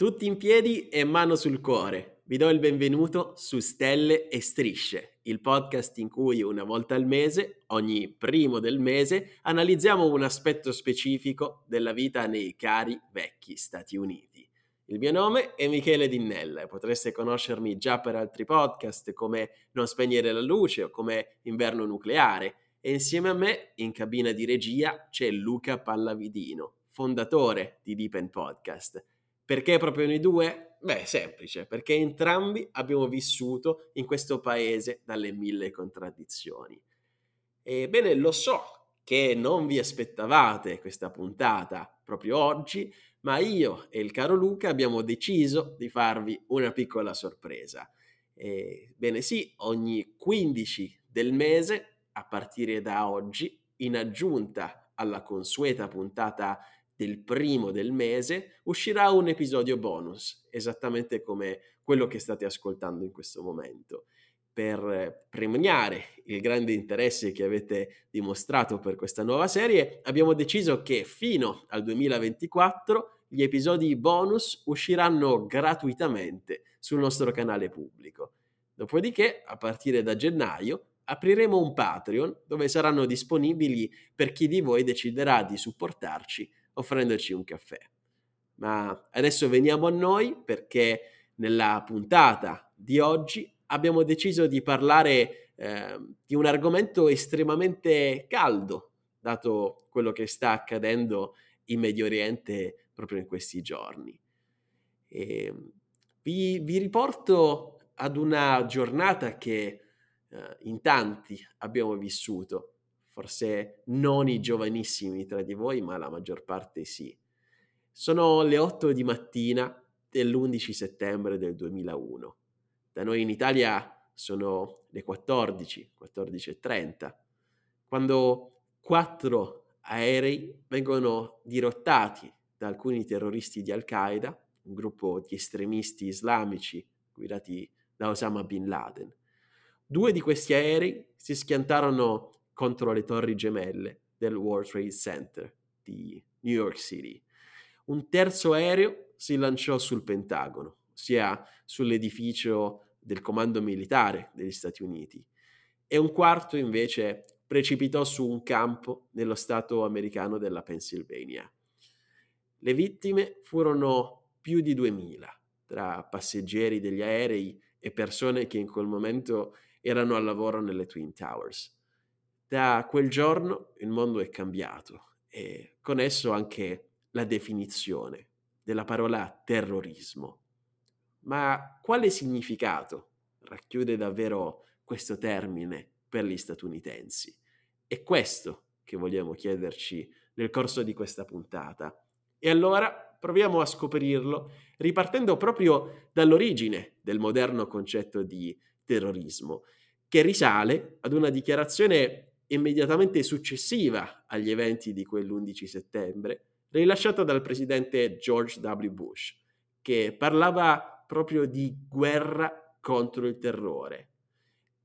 Tutti in piedi e mano sul cuore. Vi do il benvenuto su Stelle e Strisce, il podcast in cui una volta al mese, ogni primo del mese, analizziamo un aspetto specifico della vita nei cari vecchi Stati Uniti. Il mio nome è Michele Dinnella e potreste conoscermi già per altri podcast come Non spegnere la luce o come Inverno nucleare e insieme a me in cabina di regia c'è Luca Pallavidino, fondatore di Deep Podcast perché proprio noi due? Beh, semplice, perché entrambi abbiamo vissuto in questo paese dalle mille contraddizioni. Ebbene, lo so che non vi aspettavate questa puntata proprio oggi, ma io e il caro Luca abbiamo deciso di farvi una piccola sorpresa. Ebbene sì, ogni 15 del mese, a partire da oggi, in aggiunta alla consueta puntata del primo del mese uscirà un episodio bonus, esattamente come quello che state ascoltando in questo momento. Per premiare il grande interesse che avete dimostrato per questa nuova serie, abbiamo deciso che fino al 2024 gli episodi bonus usciranno gratuitamente sul nostro canale pubblico. Dopodiché, a partire da gennaio, apriremo un Patreon dove saranno disponibili per chi di voi deciderà di supportarci offrendoci un caffè. Ma adesso veniamo a noi perché nella puntata di oggi abbiamo deciso di parlare eh, di un argomento estremamente caldo, dato quello che sta accadendo in Medio Oriente proprio in questi giorni. E vi, vi riporto ad una giornata che eh, in tanti abbiamo vissuto forse non i giovanissimi tra di voi, ma la maggior parte sì. Sono le 8 di mattina dell'11 settembre del 2001. Da noi in Italia sono le 14, 14.30, quando quattro aerei vengono dirottati da alcuni terroristi di Al-Qaeda, un gruppo di estremisti islamici guidati da Osama Bin Laden. Due di questi aerei si schiantarono contro le torri gemelle del World Trade Center di New York City. Un terzo aereo si lanciò sul Pentagono, ossia sull'edificio del comando militare degli Stati Uniti, e un quarto invece precipitò su un campo nello stato americano della Pennsylvania. Le vittime furono più di 2000, tra passeggeri degli aerei e persone che in quel momento erano al lavoro nelle Twin Towers. Da quel giorno il mondo è cambiato e con esso anche la definizione della parola terrorismo. Ma quale significato racchiude davvero questo termine per gli statunitensi? È questo che vogliamo chiederci nel corso di questa puntata. E allora proviamo a scoprirlo ripartendo proprio dall'origine del moderno concetto di terrorismo, che risale ad una dichiarazione immediatamente successiva agli eventi di quell'11 settembre, rilasciata dal presidente George W. Bush, che parlava proprio di guerra contro il terrore.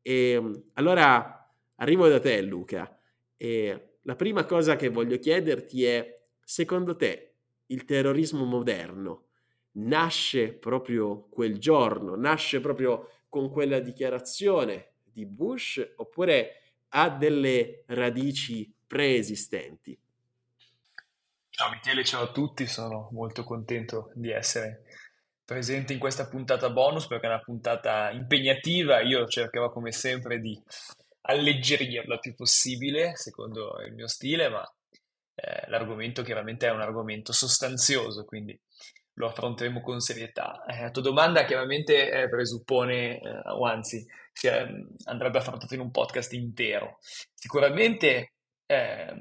E ehm, allora arrivo da te, Luca, e la prima cosa che voglio chiederti è, secondo te, il terrorismo moderno nasce proprio quel giorno, nasce proprio con quella dichiarazione di Bush, oppure ha delle radici preesistenti. Ciao Michele, ciao a tutti, sono molto contento di essere presente in questa puntata bonus perché è una puntata impegnativa, io cercherò come sempre di alleggerirla il più possibile, secondo il mio stile, ma eh, l'argomento chiaramente è un argomento sostanzioso, quindi lo affronteremo con serietà. Eh, la tua domanda chiaramente eh, presuppone, eh, o anzi si, andrebbe affrontato in un podcast intero. Sicuramente eh,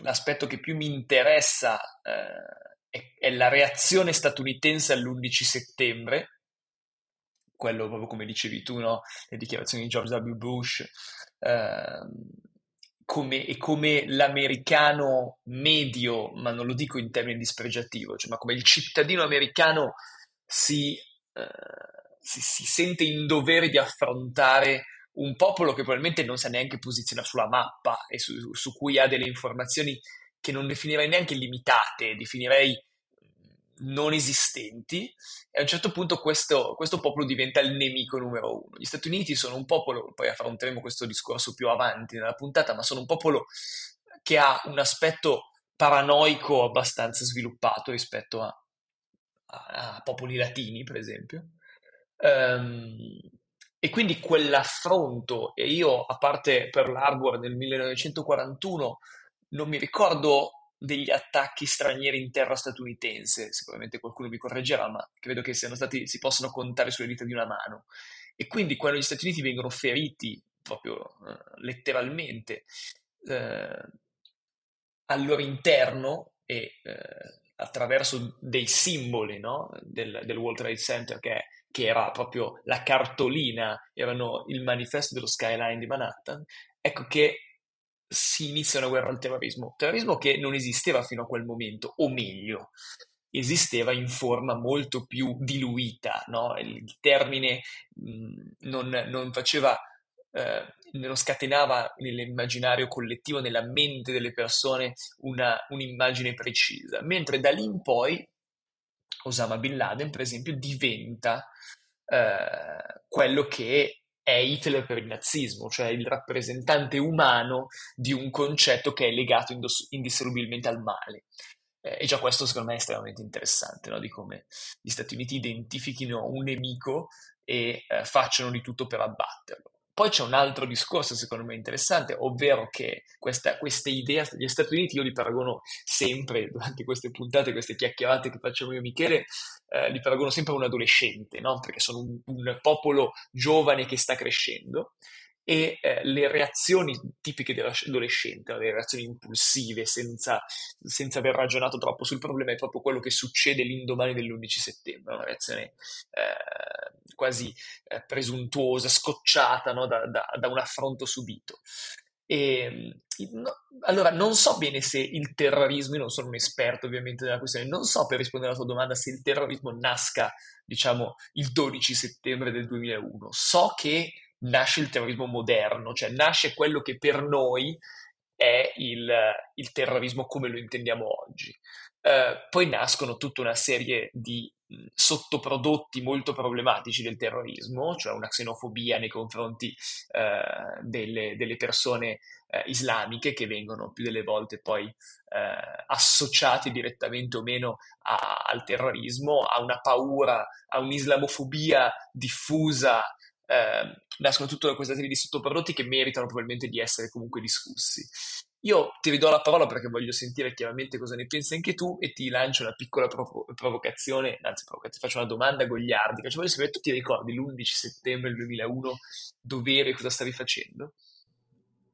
l'aspetto che più mi interessa eh, è, è, la reazione statunitense all'11 settembre, quello proprio come dicevi tu, no? le dichiarazioni di George W. Bush, eh, come, e come l'americano medio, ma non lo dico in termini dispregiativo, cioè, ma come il cittadino americano si eh, si, si sente in dovere di affrontare un popolo che probabilmente non sa neanche posizionare sulla mappa e su, su, cui ha delle informazioni che non definirei neanche limitate, definirei non esistenti e a un certo punto questo, questo, popolo diventa il nemico numero uno. Gli Stati Uniti sono un popolo, poi affronteremo questo discorso più avanti nella puntata, ma sono un popolo che ha un aspetto paranoico abbastanza sviluppato rispetto a, a, a popoli latini, per esempio. Um, e quindi quell'affronto, e io a parte Pearl Harbor nel 1941, non mi ricordo degli attacchi stranieri in terra statunitense, sicuramente qualcuno mi correggerà, ma credo che siano stati, si possano contare sulle dita di una mano. E quindi quando gli Stati Uniti vengono feriti, proprio eh, letteralmente, eh, al loro interno e eh, attraverso dei simboli no? del, del, World Trade Center, che, che era proprio la cartolina, erano il manifesto dello skyline di Manhattan, ecco che si inizia una guerra al terrorismo. Terrorismo che non esisteva fino a quel momento, o meglio, esisteva in forma molto più diluita. No? Il termine mh, non, non, faceva, eh, non scatenava nell'immaginario collettivo, nella mente delle persone, una, un'immagine precisa. Mentre da lì in poi Osama Bin Laden, per esempio, diventa eh, quello che è Hitler per il nazismo, cioè il rappresentante umano di un concetto che è legato indos- indissolubilmente al male. Eh, e già questo secondo me è estremamente interessante, no? di come gli Stati Uniti identifichino un nemico e eh, facciano di tutto per abbatterlo. Poi c'è un altro discorso secondo me interessante, ovvero che questa, queste idee degli Stati Uniti io li paragono sempre durante queste puntate, queste chiacchierate che facciamo io e Michele, eh, li paragono sempre a un adolescente, no? perché sono un, un popolo giovane che sta crescendo e eh, le reazioni tipiche dell'adolescente, le reazioni impulsive, senza, senza, aver ragionato troppo sul problema, è proprio quello che succede l'indomani dell'11 settembre, una reazione eh, quasi eh, presuntuosa, scocciata no? da, da, da, un affronto subito. E, no, allora, non so bene se il terrorismo, io non sono un esperto ovviamente della questione, non so per rispondere alla tua domanda se il terrorismo nasca, diciamo, il 12 settembre del 2001. So che nasce il terrorismo moderno, cioè nasce quello che per noi è il, il terrorismo come lo intendiamo oggi. Uh, poi nascono tutta una serie di sottoprodotti molto problematici del terrorismo, cioè una xenofobia nei confronti uh, delle, delle, persone uh, islamiche che vengono più delle volte poi associate direttamente o meno a, al terrorismo, a una paura, a un'islamofobia diffusa eh, nascono tutta questa serie di sottoprodotti che meritano probabilmente di essere comunque discussi. Io ti ridò la parola perché voglio sentire chiaramente cosa ne pensi anche tu e ti lancio una piccola provo- provocazione, anzi ti faccio una domanda gogliardica, cioè voglio sapere, tu ti ricordi l'11 settembre del 2001 dove e cosa stavi facendo?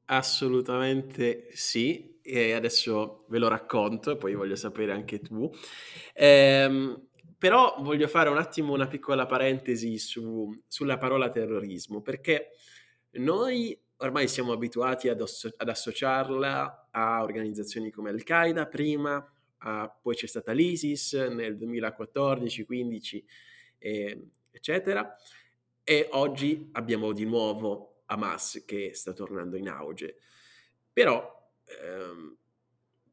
Assolutamente sì, e adesso ve lo racconto, poi voglio sapere anche tu. Ehm, però voglio fare un attimo una piccola parentesi su, sulla parola terrorismo, perché noi ormai siamo abituati ad, asso- ad associarla a organizzazioni come Al-Qaeda prima, a, poi c'è stata l'ISIS nel 2014, 15, eh, eccetera, e oggi abbiamo di nuovo Hamas che sta tornando in auge. Però ehm,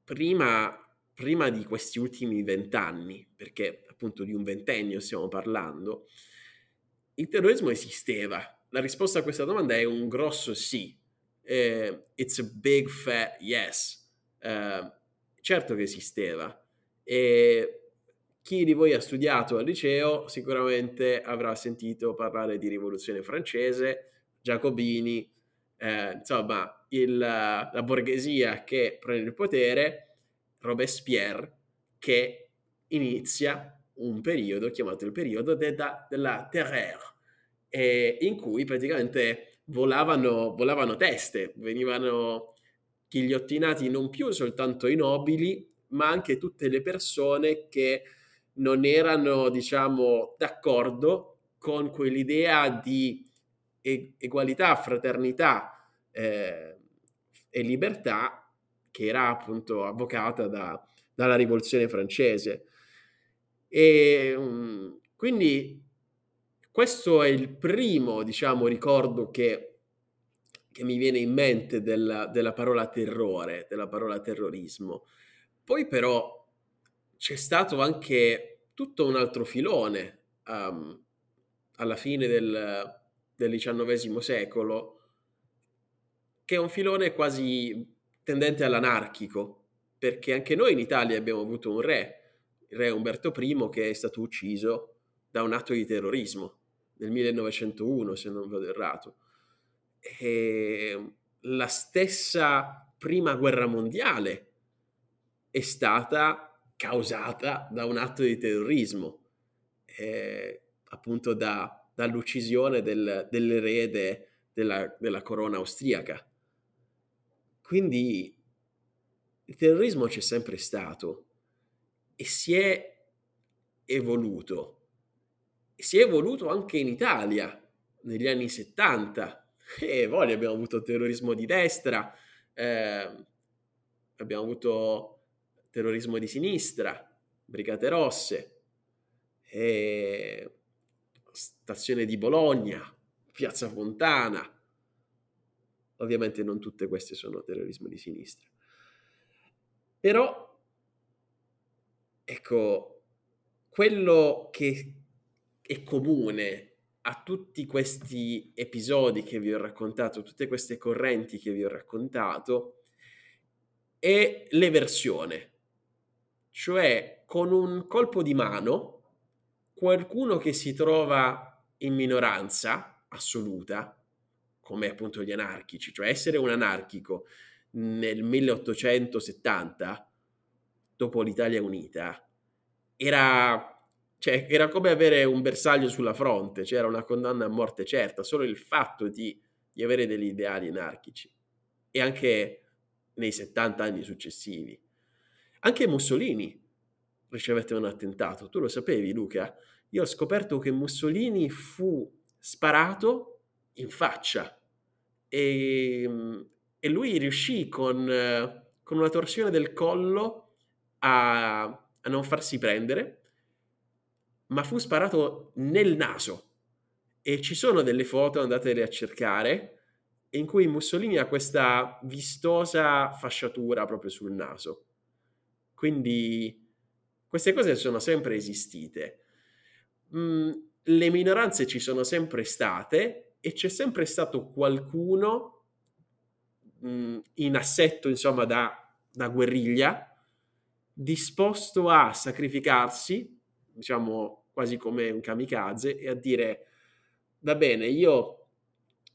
prima, prima di questi ultimi vent'anni, perché appunto di un ventennio stiamo parlando, il terrorismo esisteva. La risposta a questa domanda è un grosso sì. Uh, it's a big fat yes. Uh, certo che esisteva. E chi di voi ha studiato al liceo sicuramente avrà sentito parlare di rivoluzione francese, Giacobini, eh, insomma, il, la borghesia che prende il potere, Robespierre, che inizia un periodo chiamato il periodo della, della terreur, eh, in cui praticamente volavano, volavano teste, venivano ghigliottinati non più soltanto i nobili, ma anche tutte le persone che non erano, diciamo, d'accordo con quell'idea di egualità, fraternità eh, e libertà che era appunto avvocata da, dalla rivoluzione francese. E um, quindi questo è il primo, diciamo, ricordo che, che mi viene in mente della, della parola terrore, della parola terrorismo. Poi però c'è stato anche tutto un altro filone um, alla fine del, del XIX secolo, che è un filone quasi tendente all'anarchico, perché anche noi in Italia abbiamo avuto un re, il re Umberto I, che è stato ucciso da un atto di terrorismo nel 1901, se non vado errato. E la stessa prima guerra mondiale è stata causata da un atto di terrorismo, eh, appunto da, dall'uccisione del, dell'erede della, della corona austriaca. Quindi il terrorismo c'è sempre stato e si è evoluto. Si è evoluto anche in Italia negli anni 70. E poi abbiamo avuto terrorismo di destra, eh, abbiamo avuto terrorismo di sinistra, Brigate Rosse, e stazione di Bologna, Piazza Fontana. Ovviamente non tutte queste sono terrorismo di sinistra. Però, ecco, quello che è comune a tutti questi episodi che vi ho raccontato, tutte queste correnti che vi ho raccontato, è l'eversione. Cioè, con un colpo di mano, qualcuno che si trova in minoranza assoluta, come appunto gli anarchici, cioè essere un anarchico nel 1870, dopo l'Italia Unita, era, cioè, era come avere un bersaglio sulla fronte, c'era cioè una condanna a morte certa, solo il fatto di, di avere degli ideali anarchici. E anche nei 70 anni successivi. Anche Mussolini ricevette un attentato, tu lo sapevi Luca? io ho scoperto che Mussolini fu sparato in faccia e, ehm, e lui riuscì con, con, una torsione del collo a, a non farsi prendere, ma fu sparato nel naso. E ci sono delle foto, andatele a cercare, in cui Mussolini ha questa vistosa fasciatura proprio sul naso. Quindi queste cose sono sempre esistite mhmm, le minoranze ci sono sempre state e c'è sempre stato qualcuno mh, in assetto, insomma, da, da guerriglia, disposto a sacrificarsi, diciamo quasi come un kamikaze, e a dire, va bene, io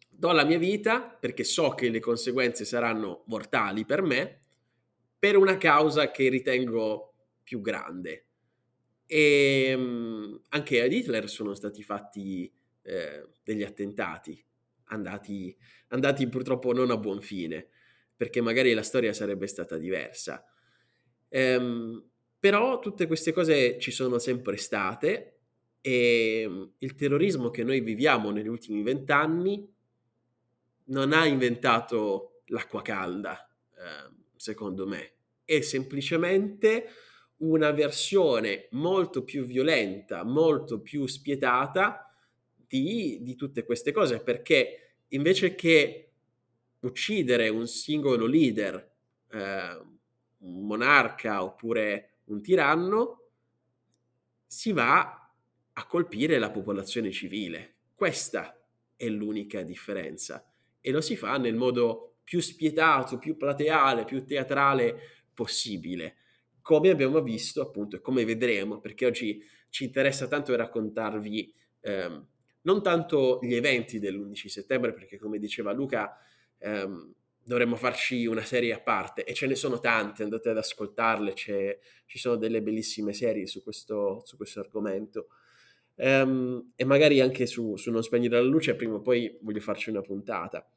do la mia vita perché so che le conseguenze saranno mortali per me, per una causa che ritengo più grande. E anche ad Hitler sono stati fatti eh, degli attentati, andati, andati purtroppo non a buon fine, perché magari la storia sarebbe stata diversa. Ehm, però tutte queste cose ci sono sempre state e ehm, il terrorismo che noi viviamo negli ultimi vent'anni non ha inventato l'acqua calda, eh, secondo me, è semplicemente una versione molto più violenta, molto più spietata di, di tutte queste cose, perché invece che uccidere un singolo leader, eh, un monarca oppure un tiranno, si va a colpire la popolazione civile. Questa è l'unica differenza e lo si fa nel modo più spietato, più plateale, più teatrale possibile come abbiamo visto appunto e come vedremo, perché oggi ci interessa tanto raccontarvi ehm, non tanto gli eventi dell'11 settembre, perché come diceva Luca ehm, dovremmo farci una serie a parte e ce ne sono tante, andate ad ascoltarle, ci sono delle bellissime serie su questo, su questo argomento. Um, e magari anche su, su, Non spegnere la luce, prima o poi voglio farci una puntata.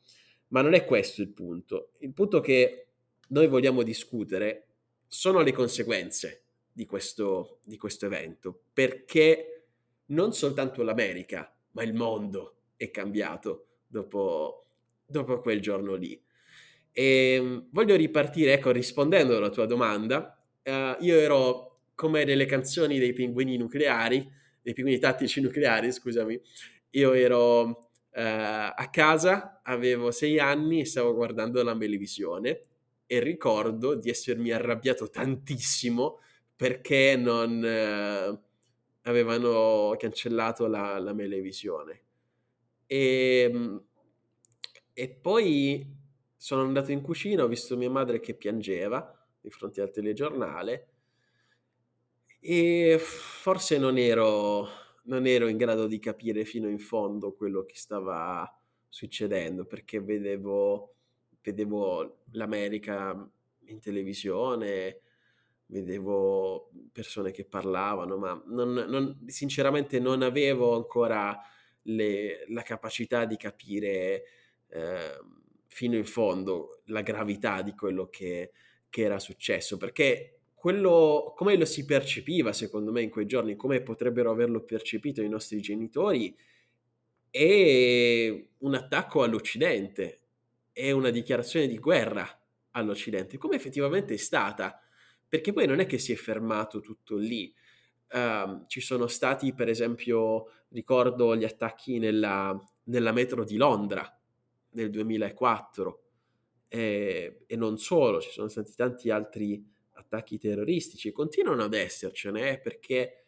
Ma non è questo il punto. Il punto che noi vogliamo discutere sono le conseguenze di questo, di questo evento, perché non soltanto l'America, ma il mondo è cambiato dopo, dopo quel giorno lì. E ehm, voglio ripartire, ecco, rispondendo alla tua domanda. Uh, io ero come nelle canzoni dei pinguini nucleari, dei pinguini tattici nucleari, scusami. Io ero uh, a casa, avevo sei anni e stavo guardando la televisione e ricordo di essermi arrabbiato tantissimo perché non, eh, avevano cancellato la, la Melevisione. E, ehm, e poi sono andato in cucina, ho visto mia madre che piangeva di fronte al telegiornale e forse non ero, non ero in grado di capire fino in fondo quello che stava succedendo perché vedevo, vedevo l'America in televisione, vedevo persone che parlavano, ma non, non, sinceramente non avevo ancora le, la capacità di capire eh, fino in fondo la gravità di quello che, che era successo, perché quello, come lo si percepiva secondo me in quei giorni, come potrebbero averlo percepito i nostri genitori, è un attacco all'Occidente, è una dichiarazione di guerra all'Occidente, come effettivamente è stata, perché poi non è che si è fermato tutto lì. Uh, ci sono stati, per esempio, ricordo gli attacchi nella, nella metro di Londra nel 2004 e, e non solo, ci sono stati tanti altri attacchi terroristici, continuano ad essercene eh, perché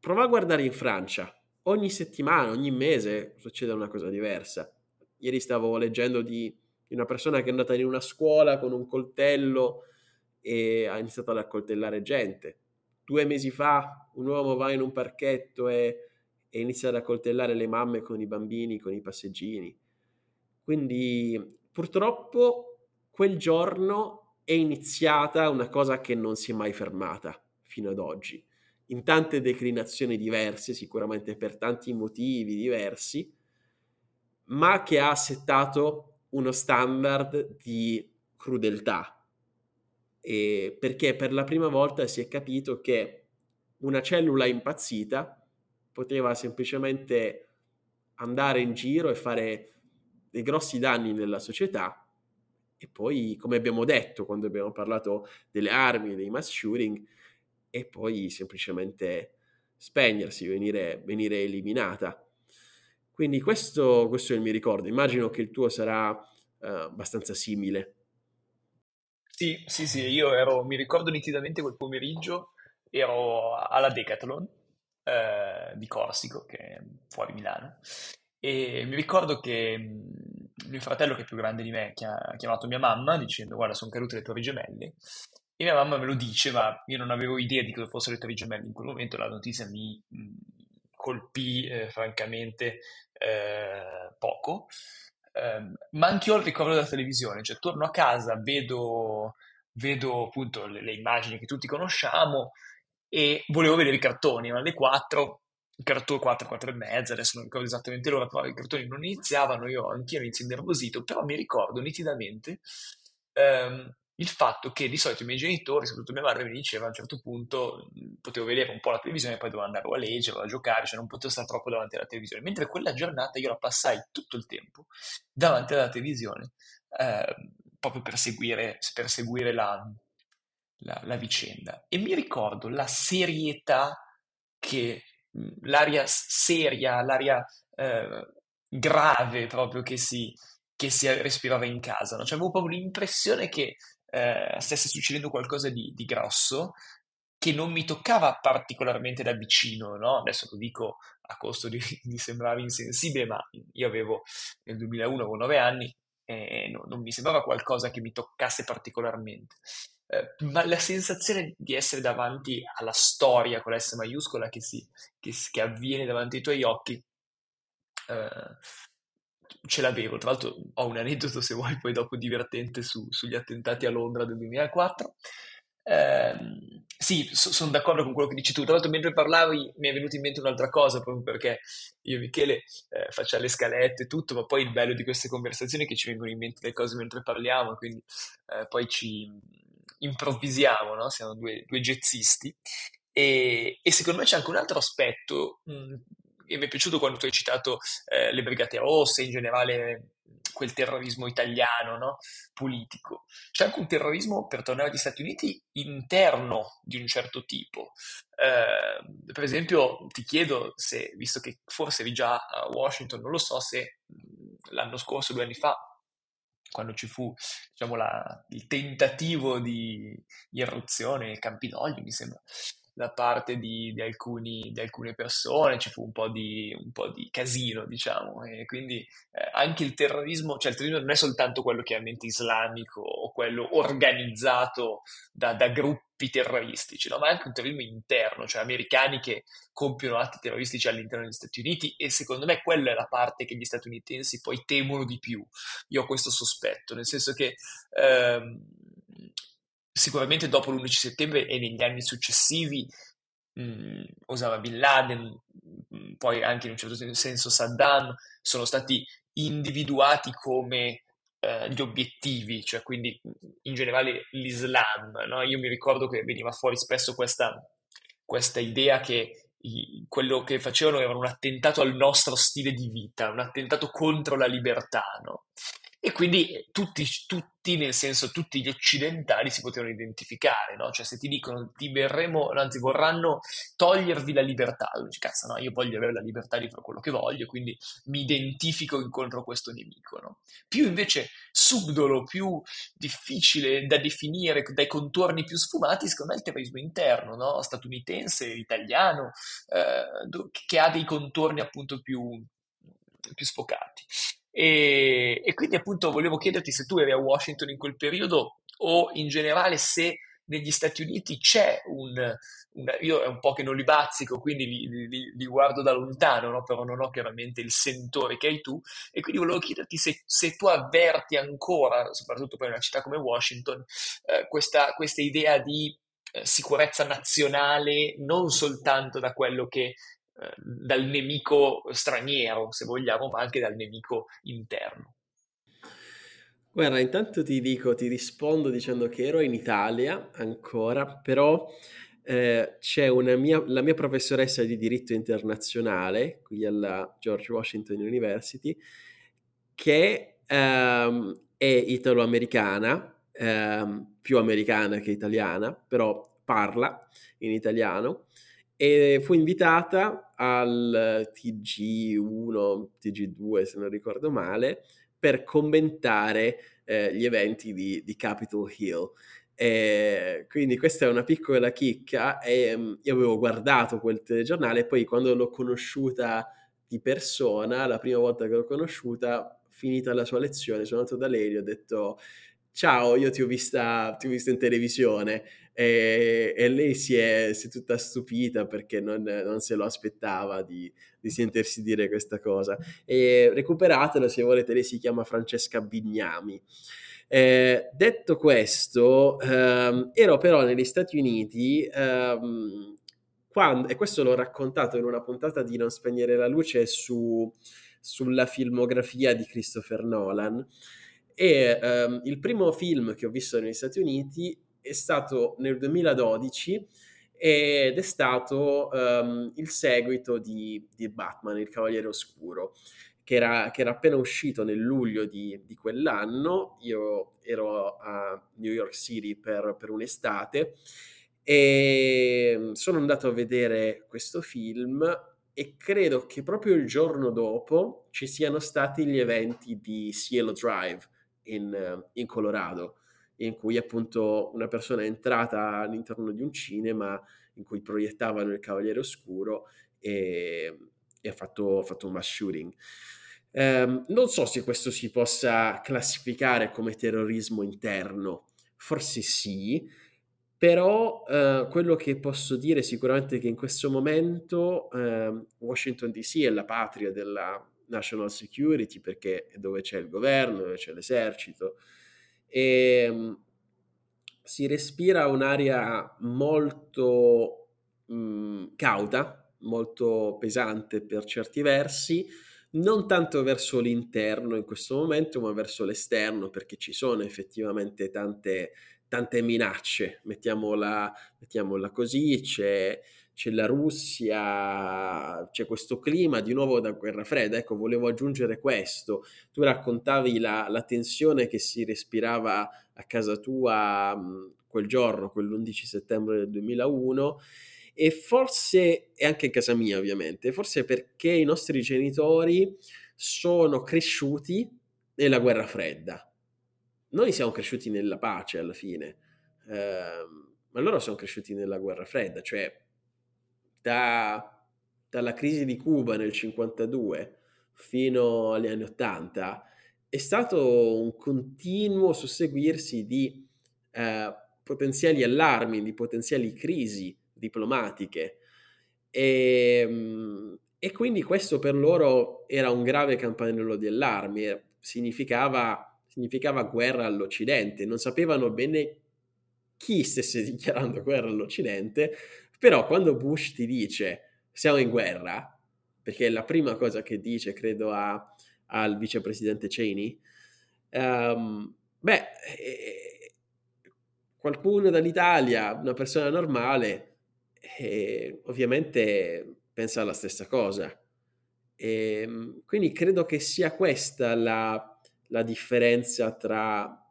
prova a guardare in Francia, ogni settimana, ogni mese succede una cosa diversa. Ieri stavo leggendo di, di una persona che è andata in una scuola con un coltello e ha iniziato ad accoltellare gente. Due mesi fa un uomo va in un parchetto e, e inizia ad accoltellare le mamme con i bambini, con i passeggini. Quindi purtroppo quel giorno è iniziata una cosa che non si è mai fermata fino ad oggi in tante declinazioni diverse, sicuramente per tanti motivi diversi, ma che ha settato uno standard di crudeltà. E perché per la prima volta si è capito che una cellula impazzita poteva semplicemente andare in giro e fare dei grossi danni nella società e poi, come abbiamo detto quando abbiamo parlato delle armi, dei mass shooting, e poi semplicemente spegnersi, venire, venire eliminata. Quindi questo, questo, è il mio ricordo. Immagino che il tuo sarà uh, abbastanza simile. Sì, sì, sì, io ero, mi ricordo nitidamente quel pomeriggio, ero alla Decathlon eh, di Corsico, che è fuori Milano, e mi ricordo che mio fratello, che è più grande di me, ha chiamato mia mamma dicendo guarda sono cadute le torri gemelle e mia mamma me lo dice, ma io non avevo idea di cosa fossero le Torri Gemelle in quel momento, la notizia mi mh, colpì eh, francamente eh, poco. Eh, ma anche io ho il ricordo della televisione, cioè torno a casa, vedo, vedo appunto le, le, immagini che tutti conosciamo e volevo vedere i cartoni, ma alle 4, il cartone 4, 4 e mezza, adesso non ricordo esattamente l'ora, però i cartoni non iniziavano, io anch'io inizio innervosito, però mi ricordo nitidamente ehm, il fatto che di solito i miei genitori, soprattutto mia madre, mi diceva a un certo punto potevo vedere un po' la televisione, poi dovevo andare a leggere, a giocare, cioè non potevo stare troppo davanti alla televisione. Mentre quella giornata io la passai tutto il tempo davanti alla televisione, eh, proprio per seguire, per seguire la, la, la, vicenda. E mi ricordo la serietà che, l'aria seria, l'aria eh, grave proprio che si, che si respirava in casa. No? Cioè, avevo proprio l'impressione che eh, stesse succedendo qualcosa di, di, grosso che non mi toccava particolarmente da vicino, no? Adesso lo dico a costo di, di sembrare insensibile, ma io avevo nel 2001 avevo 9 anni e no, non mi sembrava qualcosa che mi toccasse particolarmente. Eh, ma la sensazione di essere davanti alla storia con la S maiuscola che, si, che, che avviene davanti ai tuoi occhi eh, ce l'avevo, tra l'altro ho un aneddoto se vuoi poi dopo divertente su, sugli attentati a Londra del 2004. Eh, sì, so, sono d'accordo con quello che dici tu. Tra l'altro, mentre parlavi, mi è venuta in mente un'altra cosa, proprio perché io e Michele eh, facciamo le scalette e tutto, ma poi il bello di queste conversazioni è che ci vengono in mente le cose mentre parliamo, quindi eh, poi ci improvvisiamo, no? Siamo due, due jazzisti. E, e, secondo me c'è anche un altro aspetto mh, e mi è piaciuto quando tu hai citato eh, le Brigate Rosse, in generale quel terrorismo italiano, no? politico. C'è anche un terrorismo, per tornare agli Stati Uniti, interno di un certo tipo. Eh, per esempio, ti chiedo se, visto che forse eri già a Washington, non lo so, se l'anno scorso, due anni fa, quando ci fu diciamo, la, il tentativo di irruzione, Campidoglio, mi sembra, da parte di, di, alcuni, di alcune persone, ci fu un po' di, un po' di casino, diciamo, e quindi eh, anche il terrorismo, cioè il terrorismo non è soltanto quello chiaramente islamico o quello organizzato da, da gruppi terroristici, no? ma è anche un terrorismo interno, cioè americani che compiono atti terroristici all'interno degli Stati Uniti e secondo me quella è la parte che gli statunitensi poi temono di più. Io ho questo sospetto, nel senso che ehm, sicuramente dopo l'11 settembre e negli anni successivi mh, mm, Osama Bin Laden, mh, mm, poi anche in un certo senso Saddam, sono stati individuati come eh, gli obiettivi, cioè quindi in generale l'Islam. No? Io mi ricordo che veniva fuori spesso questa, questa idea che quello che facevano era un attentato al nostro stile di vita, un attentato contro la libertà. No? E quindi tutti, tutti, nel senso tutti gli occidentali si potevano identificare, no? Cioè se ti dicono ti verremo, anzi vorranno togliervi la libertà, dici cazzo no, io voglio avere la libertà di fare quello che voglio, quindi mi identifico contro questo nemico, no? Più invece subdolo, più difficile da definire, dai contorni più sfumati, secondo me è il terrorismo interno, no? Statunitense, italiano, eh, che ha dei contorni appunto più, più sfocati. E, e, quindi appunto volevo chiederti se tu eri a Washington in quel periodo o in generale se negli Stati Uniti c'è un, un io è un po' che non li bazzico, quindi li, li, li guardo da lontano, no? però non ho chiaramente il sentore che hai tu, e quindi volevo chiederti se, se tu avverti ancora, soprattutto in una città come Washington, eh, questa, questa idea di eh, sicurezza nazionale non soltanto da quello che eh, dal nemico straniero, se vogliamo, ma anche dal nemico interno. Guarda, intanto ti dico, ti rispondo dicendo che ero in Italia ancora, però eh, c'è mia, la mia professoressa di diritto internazionale qui alla George Washington University che ehm, è italo-americana, ehm, più americana che italiana, però parla in italiano e fu invitata al TG1, TG2 se non ricordo male, per commentare eh, gli eventi di, di Capitol Hill. E quindi questa è una piccola chicca e um, io avevo guardato quel telegiornale e poi quando l'ho conosciuta di persona, la prima volta che l'ho conosciuta, finita la sua lezione, sono andato da lei e gli ho detto ciao, io ti ho vista, ti ho vista in televisione e, e lei si è, si è, tutta stupita perché non, non se lo aspettava di, di, sentirsi dire questa cosa. E recuperatelo se volete, lei si chiama Francesca Bignami. Eh, detto questo, ehm, ero però negli Stati Uniti ehm, quando, e questo l'ho raccontato in una puntata di Non spegnere la luce su, sulla filmografia di Christopher Nolan. E um, il primo film che ho visto negli Stati Uniti è stato nel 2012 ed è stato um, il seguito di, di, Batman, il Cavaliere Oscuro, che era, che era appena uscito nel luglio di, di, quell'anno. Io ero a New York City per, per un'estate e sono andato a vedere questo film e credo che proprio il giorno dopo ci siano stati gli eventi di Cielo Drive, in, in Colorado, in cui appunto una persona è entrata all'interno di un cinema in cui proiettavano il Cavaliere Oscuro e, e ha fatto, fatto, un mass shooting. Um, non so se questo si possa classificare come terrorismo interno, forse sì, però uh, quello che posso dire sicuramente è che in questo momento uh, Washington DC è la patria della, national security perché è dove c'è il governo, dove c'è l'esercito e um, si respira un'aria molto um, cauta, molto pesante per certi versi, non tanto verso l'interno in questo momento, ma verso l'esterno, perché ci sono effettivamente tante, tante minacce, mettiamola, mettiamola così, c'è c'è la Russia, c'è questo clima di nuovo da guerra fredda. Ecco, volevo aggiungere questo. Tu raccontavi la, la tensione che si respirava a casa tua mh, quel giorno, quell'11 settembre del 2001 e forse, e anche in casa mia ovviamente, forse perché i nostri genitori sono cresciuti nella guerra fredda. Noi siamo cresciuti nella pace alla fine, eh, ma loro sono cresciuti nella guerra fredda, cioè da, dalla crisi di Cuba nel 52 fino agli anni 80 è stato un continuo susseguirsi di eh, potenziali allarmi, di potenziali crisi diplomatiche. E, ehm, e, quindi questo per loro era un grave campanello di allarme, significava, significava guerra all'Occidente. Non sapevano bene chi stesse dichiarando guerra all'Occidente, però quando Bush ti dice siamo in guerra, perché è la prima cosa che dice, credo, a, al vicepresidente Cheney, um, beh, eh, qualcuno dall'Italia, una persona normale, eh, ovviamente pensa alla stessa cosa. E, ehm, quindi credo che sia questa la, la differenza tra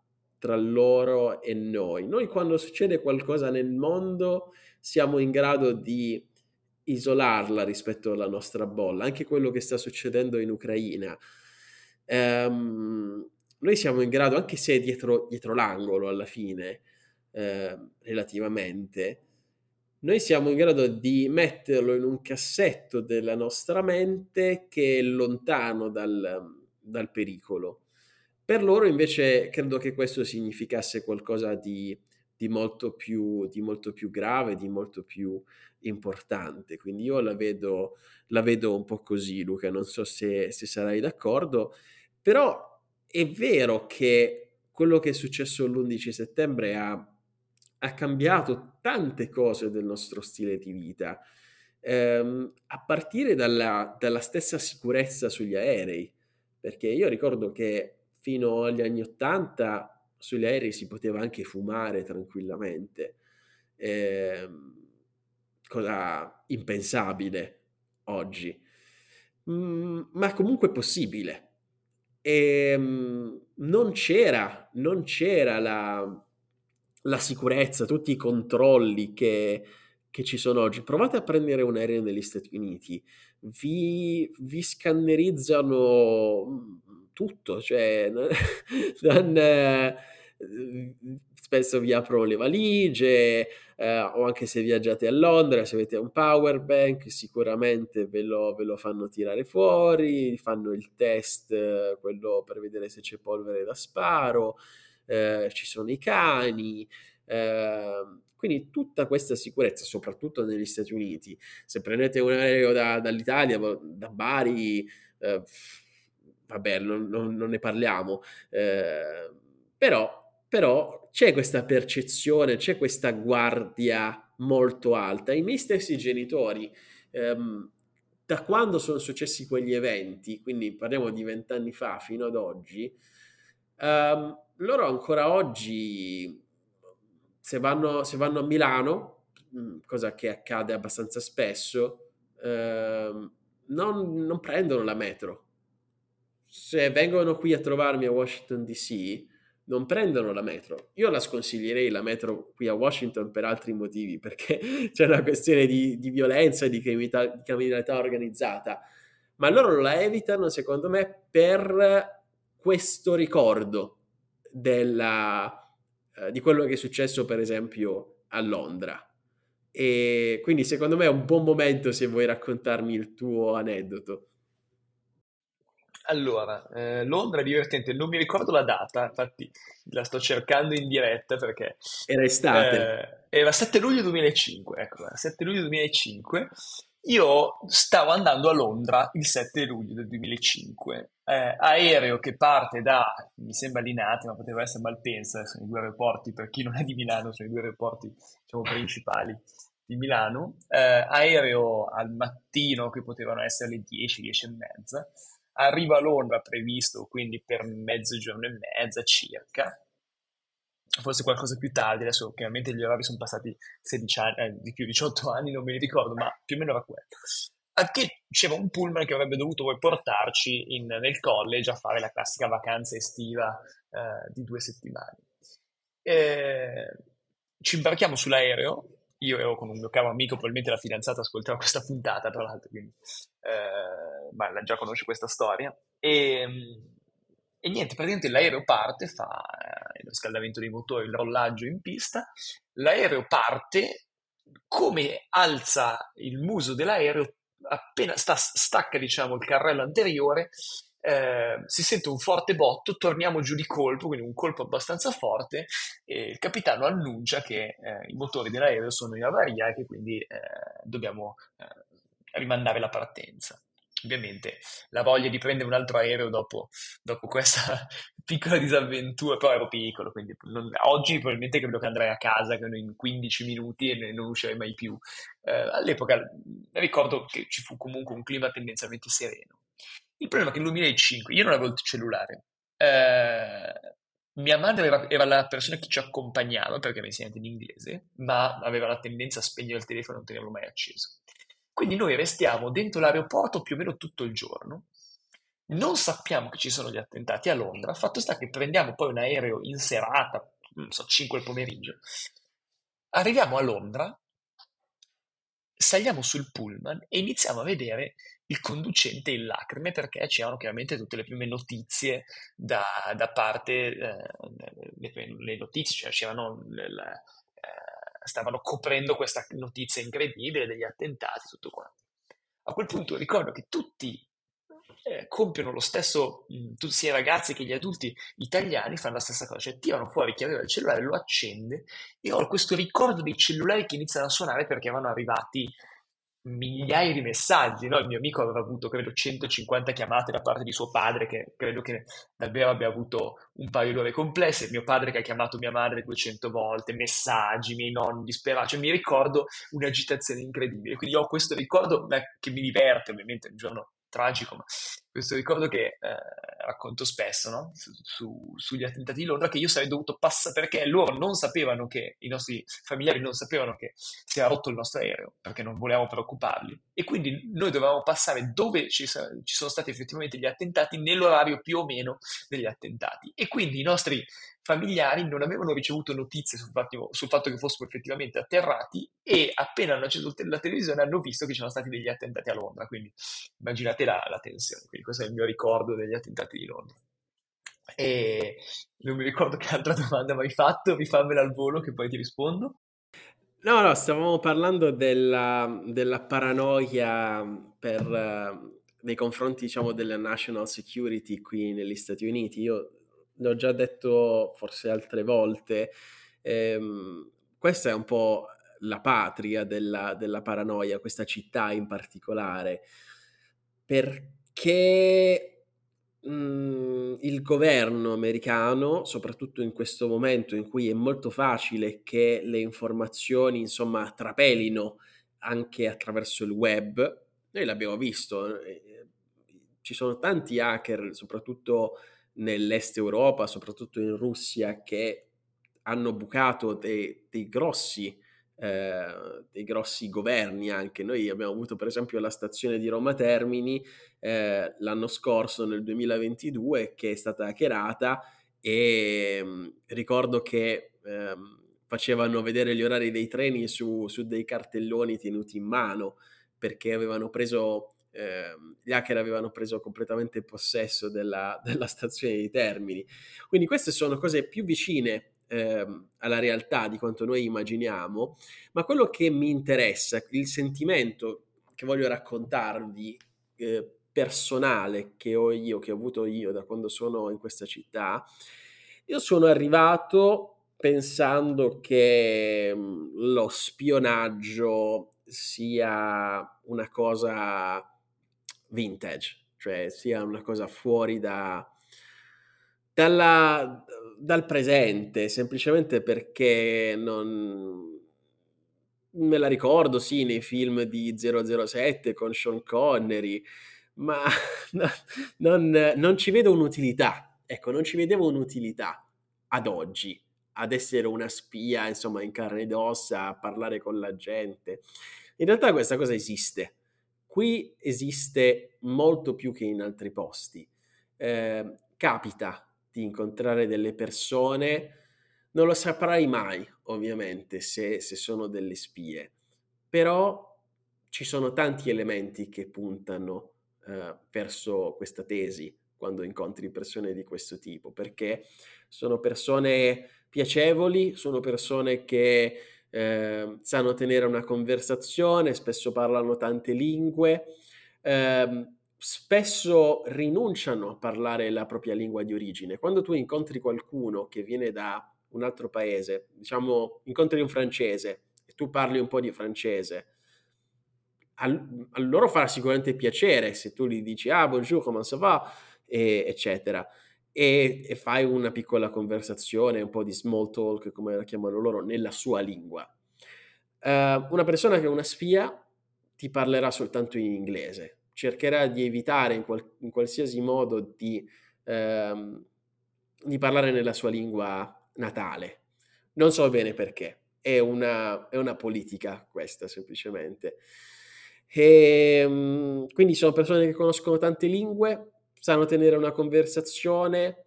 tra loro e noi. Noi quando succede qualcosa nel mondo siamo in grado di isolarla rispetto alla nostra bolla, anche quello che sta succedendo in Ucraina. Um, noi siamo in grado, anche se dietro, dietro l'angolo alla fine, eh, relativamente, noi siamo in grado di metterlo in un cassetto della nostra mente che è lontano dal, dal pericolo. Per loro invece credo che questo significasse qualcosa di, di, molto, più, di molto più grave, di molto più importante. Quindi io la vedo, la vedo un po' così, Luca, non so se, se sarai d'accordo, però è vero che quello che è successo l'11 settembre ha, ha cambiato tante cose del nostro stile di vita, ehm, a partire dalla, dalla stessa sicurezza sugli aerei, perché io ricordo che fino agli anni Ottanta sugli aerei si poteva anche fumare tranquillamente, eh, cosa impensabile oggi, mm, ma comunque possibile. E, mm, non c'era, non c'era la, la sicurezza, tutti i controlli che, che ci sono oggi. Provate a prendere un aereo negli Stati Uniti, vi, vi scannerizzano tutto, cioè non, eh, spesso vi aprono le valigie eh, o anche se viaggiate a Londra, se avete un power bank sicuramente ve lo, ve lo fanno tirare fuori, fanno il test, quello per vedere se c'è polvere da sparo, eh, ci sono i cani, Uh, quindi tutta questa sicurezza, soprattutto negli Stati Uniti, se prendete un aereo da, dall'Italia, da Bari, uh, vabbè, non, non, non ne parliamo, eh, però, però c'è questa percezione, c'è questa guardia molto alta. I miei stessi genitori, ehm, da quando sono successi quegli eventi, quindi parliamo di vent'anni fa fino ad oggi, ehm, loro ancora oggi, se vanno, se vanno a Milano, mm, cosa che accade abbastanza spesso, ehm, non, non prendono la metro se vengono qui a trovarmi a Washington DC, non prendono la metro. Io la sconsiglierei la metro qui a Washington per altri motivi, perché c'è una questione di, di violenza e di criminalità, di criminalità, organizzata, ma loro la evitano, secondo me, per questo ricordo della, eh, di quello che è successo, per esempio, a Londra. E quindi secondo me è un buon momento se vuoi raccontarmi il tuo aneddoto. Allora, eh, Londra è divertente, non mi ricordo la data, infatti la sto cercando in diretta perché... Era estate. Eh, era 7 luglio 2005, ecco, 7 luglio 2005. Io stavo andando a Londra il 7 luglio del 2005, eh, aereo che parte da, mi sembra Linate, ma poteva essere Malpensa, sono i due aeroporti, per chi non è di Milano, sono i due aeroporti diciamo, principali di Milano, eh, aereo al mattino che potevano essere le 10, 10 e mezza, arriva a Londra previsto quindi per mezzogiorno e mezza circa, forse qualcosa più tardi, adesso chiaramente gli orari sono passati 16 anni, eh, di più 18 anni, non me li ricordo, ma più o meno era quello. A che c'era un pullman che avrebbe dovuto poi portarci in, nel college a fare la classica vacanza estiva eh, di due settimane. E ci imbarchiamo sull'aereo, io ero con un mio caro amico, probabilmente la fidanzata ascoltava questa puntata, tra l'altro, quindi eh, ma già conosce questa storia. E, e niente, praticamente l'aereo parte, fa eh, il riscaldamento dei motori, il rollaggio in pista, l'aereo parte come alza il muso dell'aereo, appena sta, stacca diciamo, il carrello anteriore, eh, si sente un forte botto, torniamo giù di colpo, quindi un colpo abbastanza forte, e il capitano annuncia che eh, i motori dell'aereo sono in avaria e che quindi eh, dobbiamo eh, rimandare la partenza ovviamente la voglia di prendere un altro aereo dopo, dopo questa piccola disavventura, però ero piccolo, quindi non, oggi probabilmente credo che andrei a casa in 15 minuti e non uscirei mai più. Eh, all'epoca ricordo che ci fu comunque un clima tendenzialmente sereno. Il problema è che nel 2005 io non avevo il cellulare. Eh, mia madre era, era, la persona che ci accompagnava perché mi insegnante in inglese, ma aveva la tendenza a spegnere il telefono e non tenerlo mai acceso. Quindi noi restiamo dentro l'aeroporto più o meno tutto il giorno. Non sappiamo che ci sono gli attentati a Londra. Fatto sta che prendiamo poi un aereo in serata, non so, 5 il pomeriggio. Arriviamo a Londra, saliamo sul pullman e iniziamo a vedere il conducente in lacrime perché c'erano chiaramente tutte le prime notizie da, da parte, eh, le, le, notizie, cioè c'erano le, le, stavano coprendo questa notizia incredibile degli attentati, tutto quanto. A quel punto ricordo che tutti eh, compiono lo stesso, mh, sia i ragazzi che gli adulti italiani fanno la stessa cosa, cioè tirano fuori chi aveva il cellulare, lo accende e ho questo ricordo dei cellulari che iniziano a suonare perché erano arrivati migliaia di messaggi, no? Il mio amico aveva avuto, credo, 150 chiamate da parte di suo padre, che credo che davvero abbia avuto un paio di ore complesse, mio padre che ha chiamato mia madre 200 volte, messaggi, miei nonni disperati, cioè mi ricordo un'agitazione incredibile, quindi ho questo ricordo che mi diverte, ovviamente, un giorno tragico, ma questo ricordo che eh, racconto spesso no? su, su, sugli attentati di Londra, che io sarei dovuto passare perché loro non sapevano che, i nostri familiari non sapevano che si era rotto il nostro aereo, perché non volevamo preoccuparli. E quindi noi dovevamo passare dove ci, ci sono stati effettivamente gli attentati, nell'orario più o meno degli attentati. E quindi i nostri familiari non avevano ricevuto notizie sul fatto, sul fatto, che fossero effettivamente atterrati e appena hanno acceso la televisione hanno visto che ci sono stati degli attentati a Londra, quindi immaginate la, la tensione, quindi questo è il mio ricordo degli attentati di Londra. E non mi ricordo che altra domanda mi hai fatto, rifammela al volo che poi ti rispondo. No, no, stavamo parlando della, della paranoia per, uh, nei confronti, diciamo, della national security qui negli Stati Uniti. Io l'ho già detto forse altre volte, ehm, questa è un po' la patria della, della paranoia, questa città in particolare, perché mh, mhmm, il governo americano, soprattutto in questo momento in cui è molto facile che le informazioni, insomma, trapelino anche attraverso il web, noi l'abbiamo visto, eh, ci sono tanti hacker, soprattutto nell'est Europa, soprattutto in Russia, che hanno bucato dei, dei grossi eh, dei grossi governi anche. Noi abbiamo avuto per esempio la stazione di Roma Termini eh, l'anno scorso, nel 2022, che è stata hackerata e mm, ricordo che eh, facevano vedere gli orari dei treni su, su, dei cartelloni tenuti in mano perché avevano preso eh, gli hacker avevano preso completamente possesso della, della, stazione di Termini. Quindi queste sono cose più vicine eh, alla realtà di quanto noi immaginiamo, ma quello che mi interessa, il sentimento che voglio raccontarvi eh, personale che ho io, che ho avuto io da quando sono in questa città, io sono arrivato pensando che mm, lo spionaggio sia una cosa vintage, cioè sia una cosa fuori da, dalla, dal presente, semplicemente perché non... Me la ricordo, sì, nei film di 007 con Sean Connery, ma no, non, non ci vedo un'utilità. Ecco, non ci vedevo un'utilità ad oggi ad essere una spia, insomma, in carne ed ossa, a parlare con la gente. In realtà questa cosa esiste Qui esiste molto più che in altri posti. Eh, capita di incontrare delle persone, non lo saprai mai, ovviamente, se, se sono delle spie, però ci sono tanti elementi che puntano eh, verso questa tesi quando incontri persone di questo tipo, perché sono persone piacevoli, sono persone che eh, sanno tenere una conversazione, spesso parlano tante lingue, eh, spesso rinunciano a parlare la propria lingua di origine. Quando tu incontri qualcuno che viene da un altro paese, diciamo, incontri un francese e tu parli un po' di francese, a, loro farà sicuramente piacere se tu gli dici ah bonjour, comment ça va, e, eccetera. E, e, fai una piccola conversazione, un po' di small talk, come la chiamano loro, nella sua lingua. Uh, una persona che è una spia ti parlerà soltanto in inglese, cercherà di evitare in, qual- in qualsiasi modo di, uh, di parlare nella sua lingua natale. Non so bene perché, è una, è una politica questa semplicemente. E, um, quindi sono persone che conoscono tante lingue, sanno tenere una conversazione,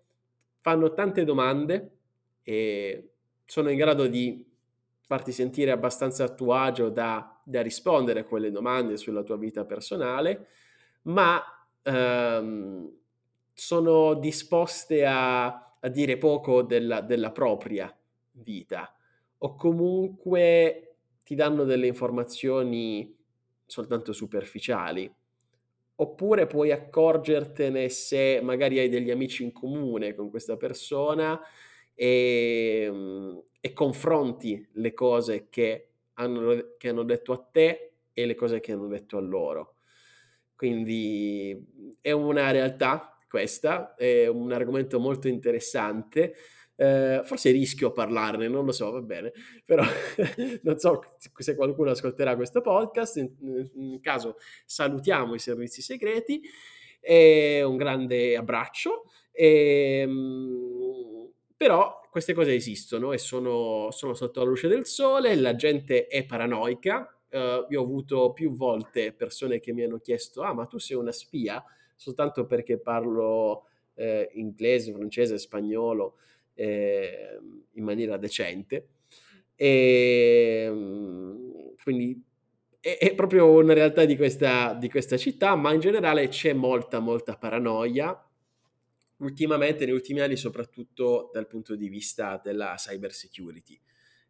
fanno tante domande e sono in grado di farti sentire abbastanza a tuo agio da, da rispondere a quelle domande sulla tua vita personale, ma um, sono disposte a, a dire poco della, della propria vita o comunque ti danno delle informazioni soltanto superficiali. Oppure puoi accorgertene se magari hai degli amici in comune con questa persona e, mm, e confronti le cose che hanno, che hanno detto a te e le cose che hanno detto a loro. Quindi è una realtà questa, è un argomento molto interessante. Eh, forse rischio a parlarne, non lo so, va bene, però non so se qualcuno ascolterà questo podcast, in, in caso salutiamo i servizi segreti, e un grande abbraccio, e, ehm, però queste cose esistono e sono, sono, sotto la luce del sole, la gente è paranoica, uh, io ho avuto più volte persone che mi hanno chiesto, ah ma tu sei una spia? Soltanto perché parlo eh, inglese, francese, spagnolo, eh, in maniera decente. E, ehm, quindi è, è, proprio una realtà di questa, di questa città, ma in generale c'è molta, molta paranoia. Ultimamente, negli ultimi anni, soprattutto dal punto di vista della cyber security,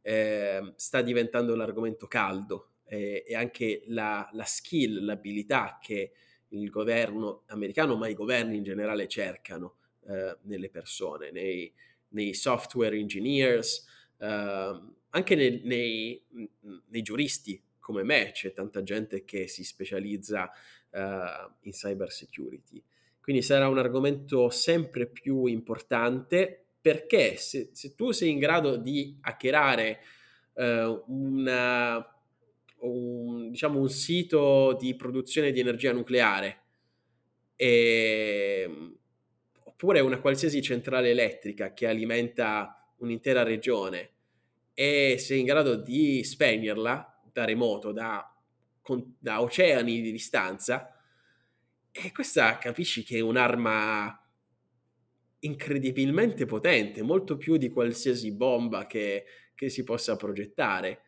eh, sta diventando un argomento caldo eh, e anche la, la skill, l'abilità che il governo americano, ma i governi in generale cercano eh, nelle persone, nei, nei software engineers, uh, anche nei, nei, nei, giuristi come me, c'è tanta gente che si specializza uh, in cyber security. Quindi sarà un argomento sempre più importante perché se, se tu sei in grado di hackerare uh, una, un, diciamo un sito di produzione di energia nucleare e oppure una qualsiasi centrale elettrica che alimenta un'intera regione e sei in grado di spegnerla da remoto, da, con, da oceani di distanza, e questa capisci che è un'arma incredibilmente potente, molto più di qualsiasi bomba che, che si possa progettare.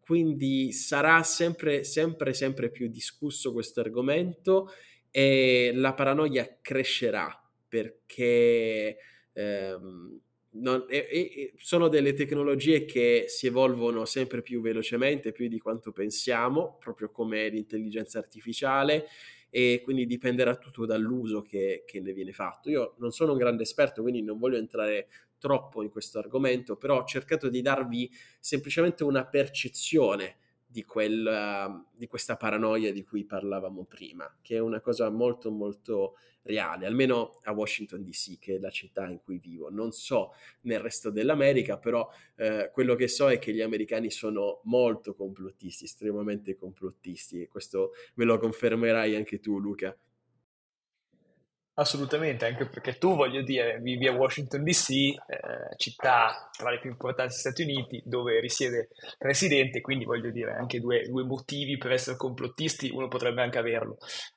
Quindi sarà sempre, sempre, sempre più discusso questo argomento e la paranoia crescerà perché ehm, non, e, e, sono delle tecnologie che si evolvono sempre più velocemente, più di quanto pensiamo, proprio come l'intelligenza artificiale e quindi dipenderà tutto dall'uso che, che, ne viene fatto. Io non sono un grande esperto, quindi non voglio entrare troppo in questo argomento, però ho cercato di darvi semplicemente una percezione di, quel, di questa paranoia di cui parlavamo prima, che è una cosa molto molto reale, almeno a Washington DC, che è la città in cui vivo. Non so nel resto dell'America, però eh, quello che so è che gli americani sono molto complottisti, estremamente complottisti, e questo me lo confermerai anche tu, Luca. Assolutamente, anche perché tu, voglio dire, vivi a Washington DC, eh, città tra le più importanti degli Stati Uniti, dove risiede il presidente, quindi voglio dire, anche due, due motivi per essere complottisti, uno potrebbe anche averlo.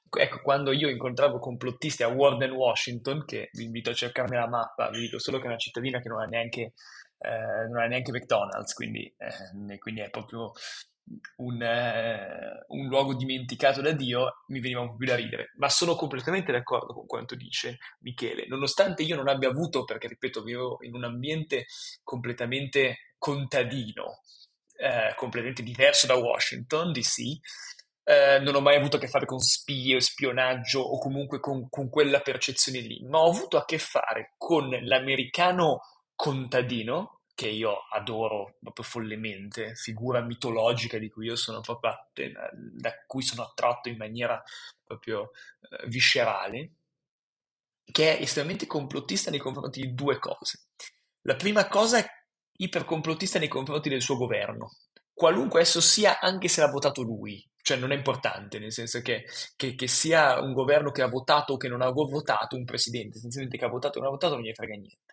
Ecco, quando io incontravo complottisti a Warden, Washington, che vi invito a cercarne la mappa, vi dico solo che è una cittadina che non ha neanche, eh, neanche McDonald's, quindi, eh, quindi è proprio un, eh, un, luogo dimenticato da Dio, mi veniva un po' più da ridere. Ma sono completamente d'accordo con quanto dice Michele, nonostante io non abbia avuto, perché ripeto, vivo in un ambiente completamente contadino, eh, completamente diverso da Washington DC. Eh, non ho mai avuto a che fare con spie spionaggio o comunque con, con quella percezione lì, ma ho avuto a che fare con l'americano contadino, che io adoro proprio follemente, figura mitologica di cui io sono proprio da cui sono attratto in maniera proprio eh, viscerale, che è estremamente complottista nei confronti di due cose. La prima cosa è ipercomplottista nei confronti del suo governo, qualunque esso sia, anche se l'ha votato lui. Cioè non è importante, nel senso che, che, che sia un governo che ha votato o che non ha votato, un presidente, essenzialmente che ha votato o non ha votato, non gli frega niente.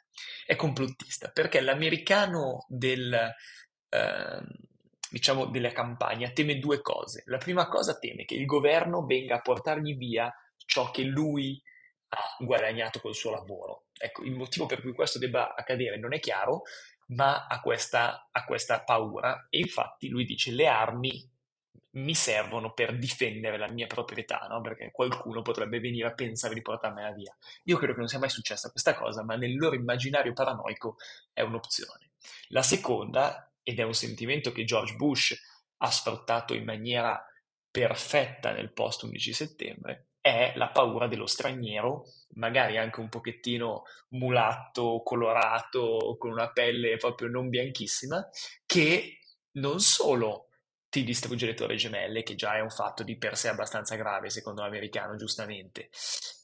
È complottista, perché l'americano del, eh, diciamo, della campagna teme due cose. La prima cosa teme che il governo venga a portargli via ciò che lui ha guadagnato col suo lavoro. Ecco, il motivo per cui questo debba accadere non è chiaro, ma ha questa, ha questa paura e infatti lui dice le armi mi servono per difendere la mia proprietà, no? perché qualcuno potrebbe venire a pensare di portarmela via. Io credo che non sia mai successa questa cosa, ma nel loro immaginario paranoico è un'opzione. La seconda, ed è un sentimento che George Bush ha sfruttato in maniera perfetta nel post 11 settembre, è la paura dello straniero, magari anche un pochettino mulatto, colorato, con una pelle proprio non bianchissima, che non solo ti distrugge le torri gemelle, che già è un fatto di per sé abbastanza grave, secondo l'americano, giustamente,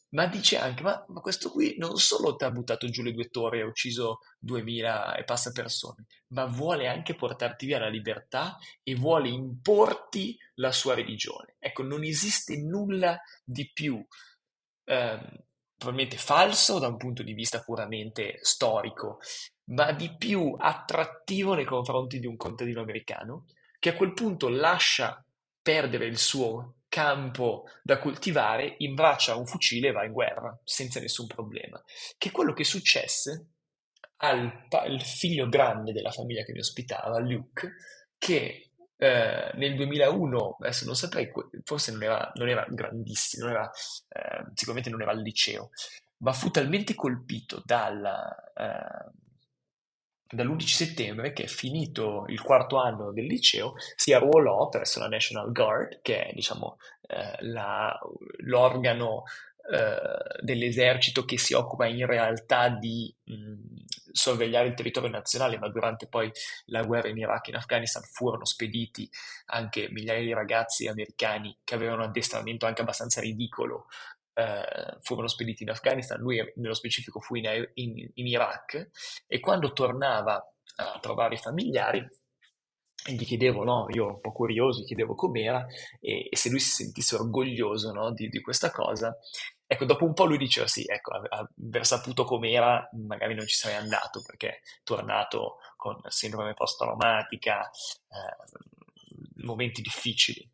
ma dice anche, ma, ma, questo qui non solo ti ha buttato giù le due torri e ha ucciso 2000 e passa persone, ma vuole anche portarti via la libertà e vuole importi la sua religione. Ecco, non esiste nulla di più eh, probabilmente falso da un punto di vista puramente storico, ma di più attrattivo nei confronti di un contadino americano che a quel punto lascia perdere il suo campo da coltivare, imbraccia un fucile e va in guerra senza nessun problema. Che è quello che successe al, al figlio grande della famiglia che mi ospitava, Luke, che eh, nel 2001, adesso non saprei, forse non era, non era grandissimo, non era, eh, sicuramente non era al liceo, ma fu talmente colpito dalla, eh, dall'11 settembre, che è finito il quarto anno del liceo, si arruolò presso la National Guard, che è diciamo, eh, la, l'organo eh, dell'esercito che si occupa in realtà di mh, sorvegliare il territorio nazionale, ma durante poi la guerra in Iraq e in Afghanistan furono spediti anche migliaia di ragazzi americani che avevano addestramento anche abbastanza ridicolo eh, furono spediti in Afghanistan, lui nello specifico fu in, in, in, Iraq e quando tornava a trovare i familiari gli chiedevo, no, io un po' curioso, gli chiedevo com'era e, e se lui si sentisse orgoglioso no, di, di, questa cosa. Ecco, dopo un po' lui diceva sì, ecco, aver saputo com'era magari non ci sarei andato perché tornato con sindrome post-traumatica, eh, momenti difficili.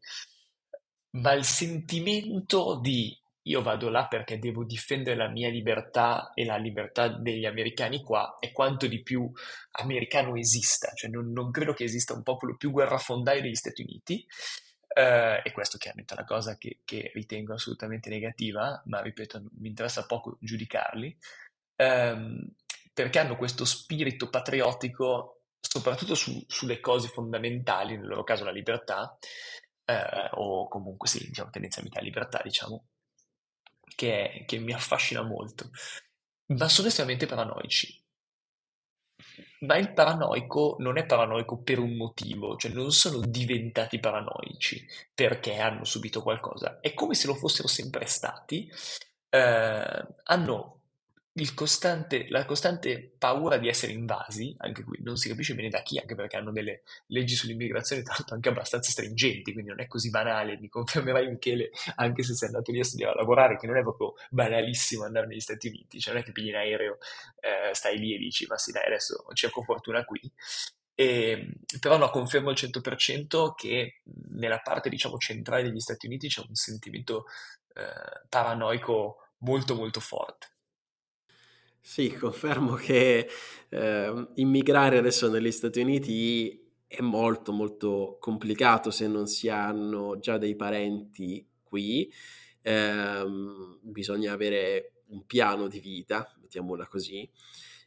Ma il sentimento di io vado là perché devo difendere la mia libertà e la libertà degli americani qua e quanto di più americano esista, cioè non, non credo che esista un popolo più guerrafondaio degli Stati Uniti eh, e questo chiaramente è una cosa che, che, ritengo assolutamente negativa, ma ripeto, mi interessa poco giudicarli, ehm, perché hanno questo spirito patriottico soprattutto su, sulle cose fondamentali, nel loro caso la libertà, eh, o comunque sì, diciamo, tendenzialmente la libertà, diciamo, che, che mi affascina molto, ma sono estremamente paranoici. Ma il paranoico non è paranoico per un motivo, cioè non sono diventati paranoici perché hanno subito qualcosa, è come se lo fossero sempre stati, eh, hanno costante, la costante paura di essere invasi, anche qui non si capisce bene da chi, anche perché hanno delle leggi sull'immigrazione l'altro anche abbastanza stringenti, quindi non è così banale, mi confermerai Michele, anche se sei andato lì a studiare a lavorare, che non è proprio banalissimo andare negli Stati Uniti, cioè non è che pigli in aereo, eh, stai lì e dici, ma sì dai, adesso cerco fortuna qui. E, però no, confermo al 100% che nella parte diciamo centrale degli Stati Uniti c'è un sentimento eh, paranoico molto molto forte. Sì, confermo che eh, immigrare adesso negli Stati Uniti è molto molto complicato se non si hanno già dei parenti qui. Eh, bisogna avere un piano di vita, mettiamola così.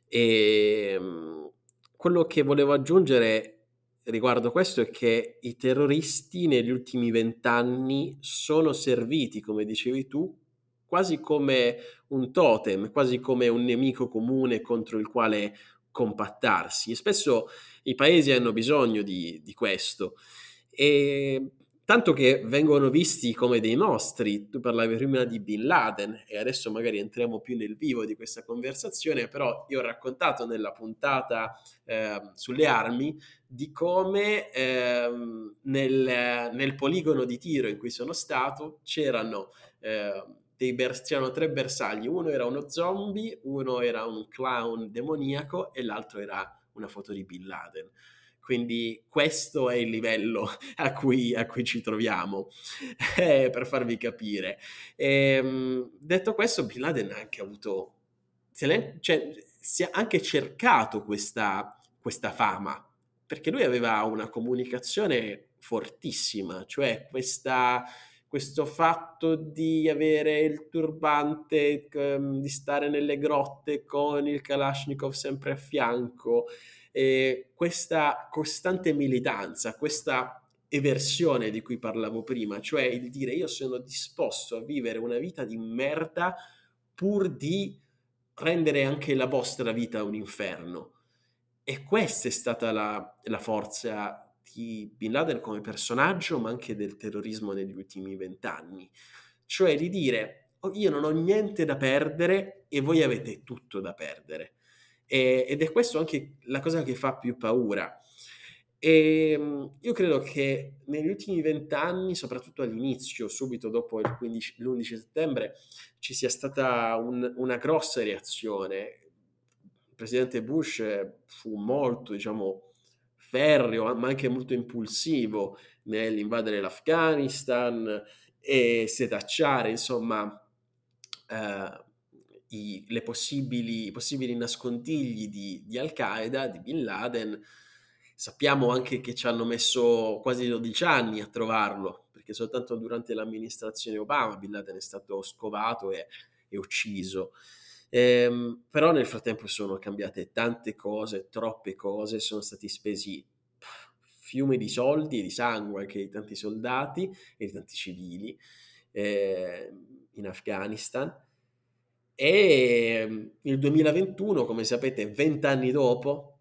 E ehm, quello che volevo aggiungere riguardo questo è che i terroristi negli ultimi vent'anni sono serviti, come dicevi tu, quasi come un totem, quasi come un nemico comune contro il quale compattarsi. E spesso i paesi hanno bisogno di, di questo. E tanto che vengono visti come dei mostri. Tu parlavi prima di Bin Laden e adesso magari entriamo più nel vivo di questa conversazione, però io ho raccontato nella puntata eh, sulle armi di come eh, nel, nel, poligono di tiro in cui sono stato c'erano, eh, dei bers- c'erano tre bersagli, uno era uno zombie, uno era un clown demoniaco e l'altro era una foto di Bin Laden. Quindi questo è il livello a cui, a cui ci troviamo, eh, per farvi capire. E, ehm, detto questo, Bin Laden ha anche avuto, cioè, si è anche cercato questa, questa fama, perché lui aveva una comunicazione fortissima, cioè questa, questo fatto di avere il turbante, di stare nelle grotte con il Kalashnikov sempre a fianco, eh, questa costante militanza, questa eversione di cui parlavo prima, cioè il dire io sono disposto a vivere una vita di merda pur di rendere anche la vostra vita un inferno. E questa è stata la, la forza di Bin Laden come personaggio, ma anche del terrorismo negli ultimi vent'anni. Cioè di dire, oh, io non ho niente da perdere e voi avete tutto da perdere. E, ed è questo anche la cosa che fa più paura. E ehm, io credo che negli ultimi vent'anni, soprattutto all'inizio, subito dopo 15, l'11 settembre, ci sia stata un, una grossa reazione. Il presidente Bush fu molto, diciamo, ferreo, ma anche molto impulsivo nell'invadere l'Afghanistan e setacciare, insomma, eh, i, le possibili, i possibili nascondigli di, di Al-Qaeda, di Bin Laden. Sappiamo anche che ci hanno messo quasi 12 anni a trovarlo, perché soltanto durante l'amministrazione Obama Bin Laden è stato scovato e, e ucciso. Ehm, però nel frattempo sono cambiate tante cose, troppe cose, sono stati spesi fiumi di soldi e di sangue anche di tanti soldati e di tanti civili eh, in Afghanistan. E ehm, il 2021, come sapete, vent'anni dopo,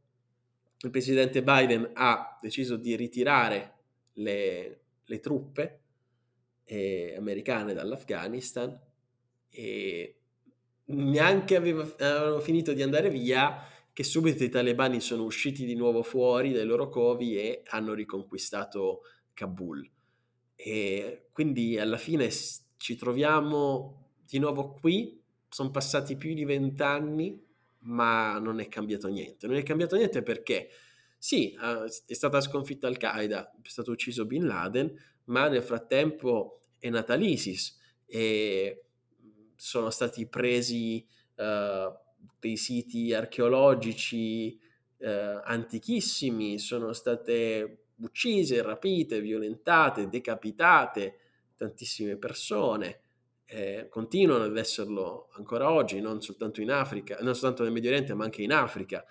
il presidente Biden ha deciso di ritirare le, le truppe eh, americane dall'Afghanistan e neanche aveva, avevano finito di andare via che subito i talebani sono usciti di nuovo fuori dai loro covi e hanno riconquistato Kabul. E quindi alla fine ci troviamo di nuovo qui sono passati più di vent'anni, ma non è cambiato niente. Non è cambiato niente perché sì, è stata sconfitta Al-Qaeda, è stato ucciso Bin Laden, ma nel frattempo è nata l'ISIS e sono stati presi uh, dei siti archeologici uh, antichissimi, sono state uccise, rapite, violentate, decapitate tantissime persone eh, continuano ad esserlo ancora oggi, non soltanto in Africa, non soltanto nel Medio Oriente, ma anche in Africa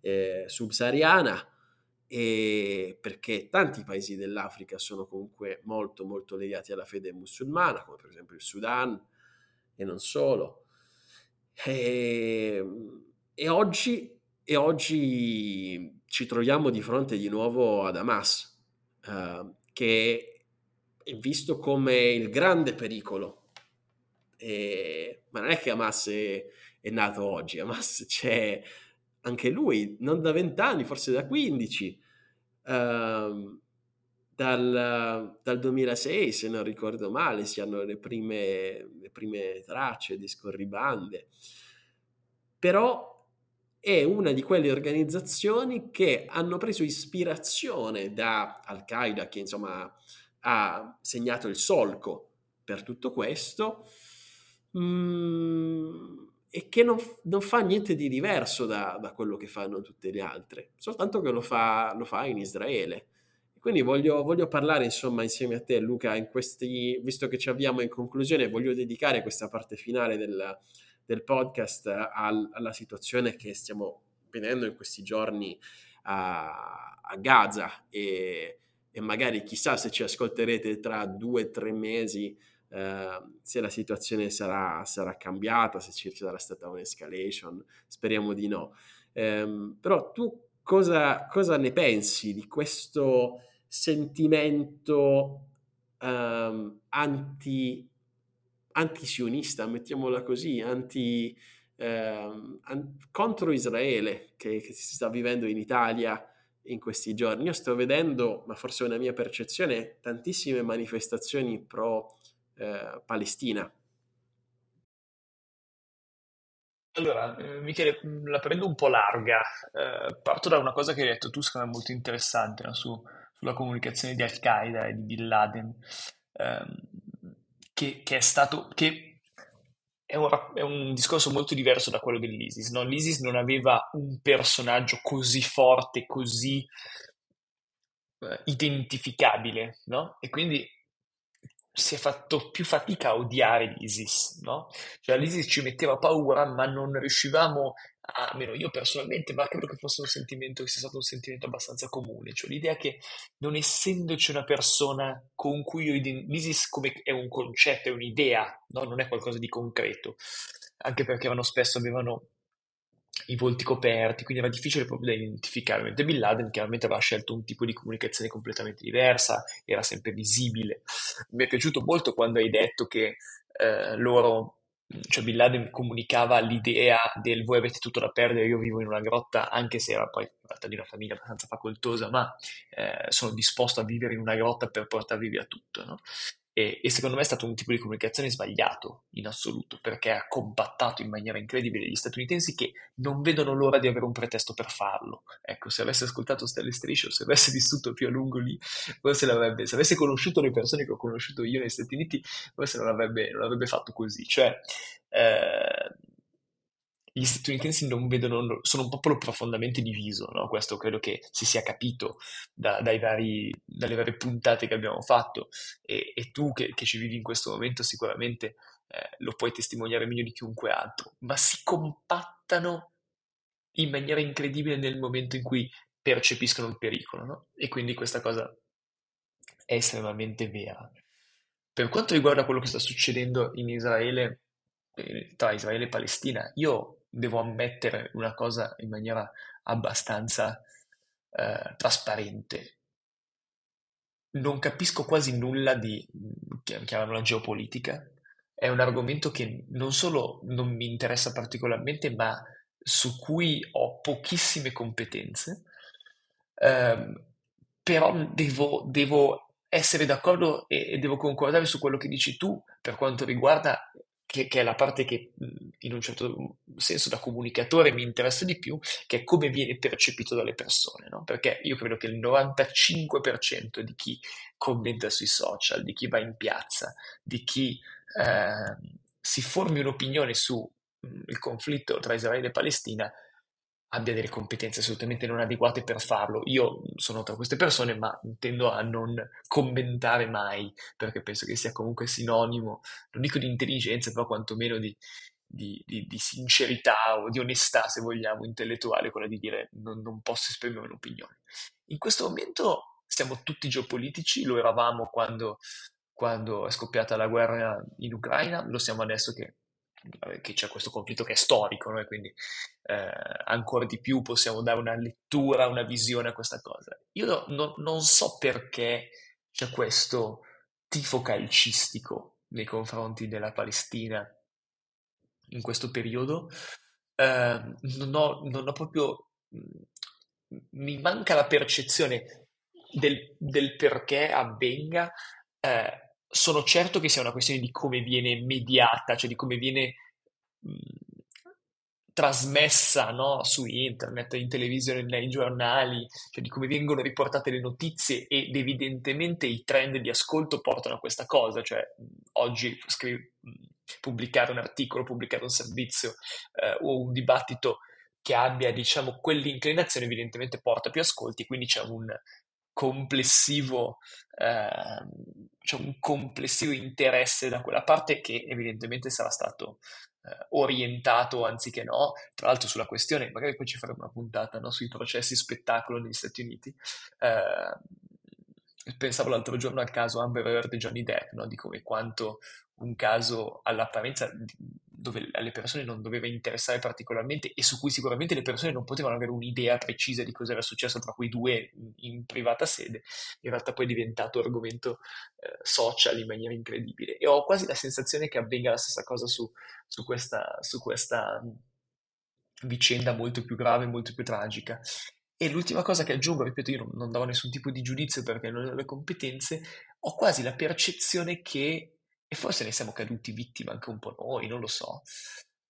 eh, subsahariana, e perché tanti paesi dell'Africa sono comunque molto molto legati alla fede musulmana, come per esempio il Sudan e non solo. E, ehm, e, oggi, e oggi, ci troviamo di fronte di nuovo ad Hamas, eh, che è visto come il grande pericolo e, ma non è che Hamas è, è nato oggi, Hamas c'è anche lui, non da 20 anni, forse da 15, uh, ehm, dal, dal, 2006, se non ricordo male, si hanno le prime, le prime tracce di scorribande. Però è una di quelle organizzazioni che hanno preso ispirazione da Al-Qaeda, che insomma ha segnato il solco per tutto questo, Mhmm, e che non, non, fa niente di diverso da, da, quello che fanno tutte le altre, soltanto che lo fa, lo fa in Israele. Quindi voglio, voglio, parlare insomma insieme a te Luca, in questi, visto che ci avviamo in conclusione, voglio dedicare questa parte finale del, del podcast al, alla situazione che stiamo vedendo in questi giorni a, a Gaza e, e, magari chissà se ci ascolterete tra due o tre mesi eh, se la situazione sarà, sarà, cambiata, se ci sarà stata un'escalation, speriamo di no. Eh, però tu cosa, cosa, ne pensi di questo sentimento um, anti, anti-sionista, mettiamola così, anti, um, an- contro Israele che, che si sta vivendo in Italia in questi giorni. Io sto vedendo, ma forse è una mia percezione, tantissime manifestazioni pro eh. Allora, eh, Michele, la prendo un po' larga. Eh, parto da una cosa che hai detto tu, secondo me molto interessante, no? Su, sulla comunicazione di Al-Qaeda e di Bin Laden, ehm, che, che, è stato, che è un, è un, discorso molto diverso da quello dell'ISIS. No? L'ISIS non aveva un personaggio così forte, così eh, identificabile, no? E quindi si è fatto più fatica a odiare l'ISIS, no? Cioè l'ISIS ci metteva paura, ma non riuscivamo, almeno io personalmente, ma credo che fosse un sentimento, che sia stato un sentimento abbastanza comune, cioè l'idea che non essendoci una persona con cui io l'ISIS come è un concetto, è un'idea, no? Non è qualcosa di concreto, anche perché erano spesso avevano i volti coperti, quindi era difficile proprio da identificare, mentre Bin Laden chiaramente aveva scelto un tipo di comunicazione completamente diversa, era sempre visibile. Mi è piaciuto molto quando hai detto che eh, loro, cioè Bin Laden comunicava l'idea del voi avete tutto da perdere, io vivo in una grotta, anche se era poi tratta di una famiglia abbastanza facoltosa, ma eh, sono disposto a vivere in una grotta per portarvi via tutto, no? E, e, secondo me è stato un tipo di comunicazione sbagliato in assoluto, perché ha compattato in maniera incredibile gli statunitensi che non vedono l'ora di avere un pretesto per farlo. Ecco, se avesse ascoltato Stelle Striscio, se avesse vissuto più a lungo lì, forse l'avrebbe, se avesse conosciuto le persone che ho conosciuto io negli Stati Uniti, forse non l'avrebbe, non l'avrebbe fatto così. Cioè, eh, gli statunitensi non vedono, sono un popolo profondamente diviso, no? questo credo che si sia capito da, vari, dalle varie puntate che abbiamo fatto e, e tu che, che, ci vivi in questo momento sicuramente eh, lo puoi testimoniare meglio di chiunque altro, ma si compattano in maniera incredibile nel momento in cui percepiscono il pericolo no? e quindi questa cosa è estremamente vera. Per quanto riguarda quello che sta succedendo in Israele, eh, tra Israele e Palestina, io devo ammettere una cosa in maniera abbastanza eh, trasparente. Non capisco quasi nulla di, chiamiamola geopolitica, è un argomento che non solo non mi interessa particolarmente, ma su cui ho pochissime competenze, eh, però devo, devo essere d'accordo e, e, devo concordare su quello che dici tu per quanto riguarda che, che, è la parte che in un certo senso da comunicatore mi interessa di più, che è come viene percepito dalle persone, no? Perché io credo che il 95% di chi commenta sui social, di chi va in piazza, di chi eh, si formi un'opinione sul conflitto tra Israele e Palestina, abbia delle competenze assolutamente non adeguate per farlo. Io sono tra queste persone, ma tendo a non commentare mai, perché penso che sia comunque sinonimo, non dico di intelligenza, però quantomeno di, di, di, di sincerità o di onestà, se vogliamo, intellettuale, quella di dire non, non posso esprimere un'opinione. In questo momento siamo tutti geopolitici, lo eravamo quando, quando è scoppiata la guerra in Ucraina, lo siamo adesso che che c'è questo conflitto che è storico, no? quindi eh, ancora di più possiamo dare una lettura, una visione a questa cosa. Io no, non so perché c'è questo tifo calcistico nei confronti della Palestina in questo periodo. Eh, non, ho, non ho proprio... mi manca la percezione del, del perché avvenga. Eh, sono certo che sia una questione di come viene mediata, cioè di come viene mh, trasmessa no? su internet, in televisione, nei giornali, cioè di come vengono riportate le notizie ed evidentemente i trend di ascolto portano a questa cosa, cioè oggi scri- pubblicare un articolo, pubblicare un servizio eh, o un dibattito che abbia diciamo quell'inclinazione evidentemente porta più ascolti, quindi c'è un, complessivo, eh, cioè un complessivo interesse da quella parte che evidentemente sarà stato eh, orientato anziché no, tra l'altro sulla questione, magari poi ci faremo una puntata no, sui processi spettacolo negli Stati Uniti. Eh, pensavo l'altro giorno al caso Amber Heard e Johnny Depp, no, di come quanto un caso all'apparenza dove alle persone non doveva interessare particolarmente e su cui sicuramente le persone non potevano avere un'idea precisa di cosa era successo tra quei due in privata sede, in realtà poi è diventato argomento eh, social in maniera incredibile e ho quasi la sensazione che avvenga la stessa cosa su, su questa, su questa vicenda molto più grave, molto più tragica. E l'ultima cosa che aggiungo, ripeto, io non, non davo nessun tipo di giudizio perché non ho le competenze, ho quasi la percezione che e forse ne siamo caduti vittima anche un po' noi, non lo so.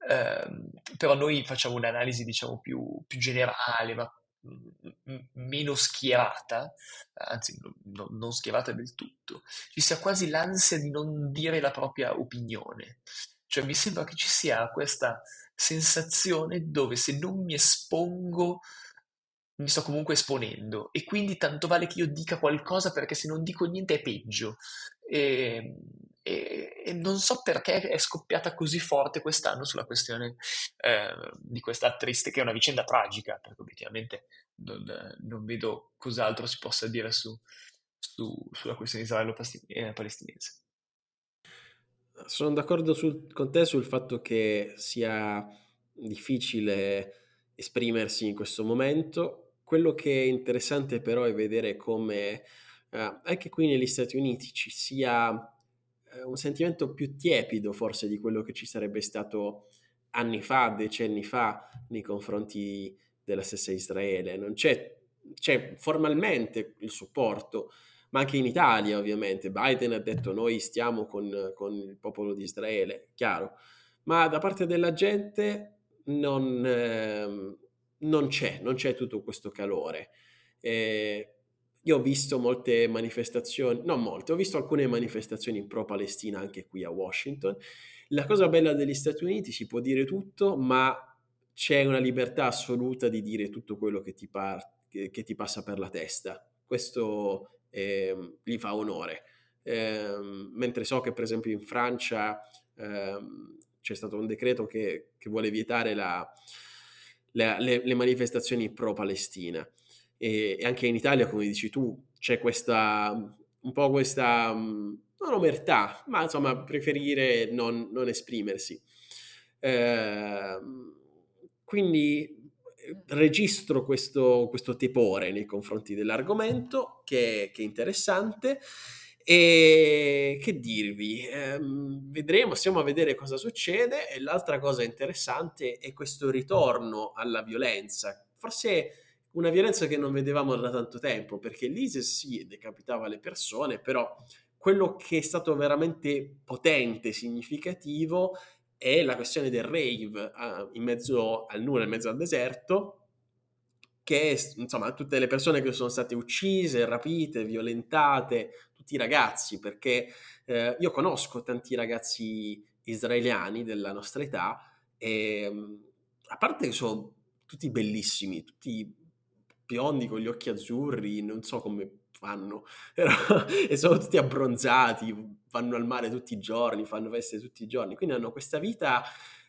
Eh, però noi facciamo un'analisi, diciamo, più, più generale, ma m- meno schierata, anzi no, non schierata del tutto. Ci sia quasi l'ansia di non dire la propria opinione. Cioè mi sembra che ci sia questa sensazione dove se non mi espongo mi sto comunque esponendo e quindi tanto vale che io dica qualcosa perché se non dico niente è peggio. E, e, e, non so perché è scoppiata così forte quest'anno sulla questione eh, di questa attrice, che è una vicenda tragica, perché obiettivamente non, non vedo cos'altro si possa dire su, su, sulla questione israelo-palestinese. Sono d'accordo sul, con te sul fatto che sia difficile esprimersi in questo momento. Quello che è interessante però è vedere come eh, anche qui negli Stati Uniti ci sia un sentimento più tiepido forse di quello che ci sarebbe stato anni fa, decenni fa, nei confronti della stessa Israele. Non c'è, c'è formalmente il supporto, ma anche in Italia ovviamente. Biden ha detto noi stiamo con, con il popolo di Israele, chiaro, ma da parte della gente non, eh, non c'è, non c'è tutto questo calore. Eh, io ho visto molte manifestazioni, non molte, ho visto alcune manifestazioni pro-Palestina anche qui a Washington. La cosa bella degli Stati Uniti si può dire tutto, ma c'è una libertà assoluta di dire tutto quello che ti, par- che, ti passa per la testa. Questo eh, gli fa onore. Eh, mentre so che per esempio in Francia eh, c'è stato un decreto che, che vuole vietare la, la, le, le manifestazioni pro-Palestina e, e, anche in Italia, come dici tu, c'è questa, un po' questa, non omertà, ma insomma preferire non, non esprimersi. Eh, quindi registro questo, questo, tepore nei confronti dell'argomento che, che è interessante e che dirvi, eh, vedremo, stiamo a vedere cosa succede e l'altra cosa interessante è questo ritorno alla violenza. Forse una violenza che non vedevamo da tanto tempo, perché l'ISIS sì, decapitava le persone, però quello che è stato veramente potente, significativo, è la questione del rave uh, in mezzo al nulla, in mezzo al deserto, che insomma tutte le persone che sono state uccise, rapite, violentate, tutti i ragazzi, perché eh, io conosco tanti ragazzi israeliani della nostra età e a parte che sono tutti bellissimi, tutti biondi con gli occhi azzurri, non so come fanno, però, e sono tutti abbronzati, vanno al mare tutti i giorni, fanno feste tutti i giorni, quindi hanno questa vita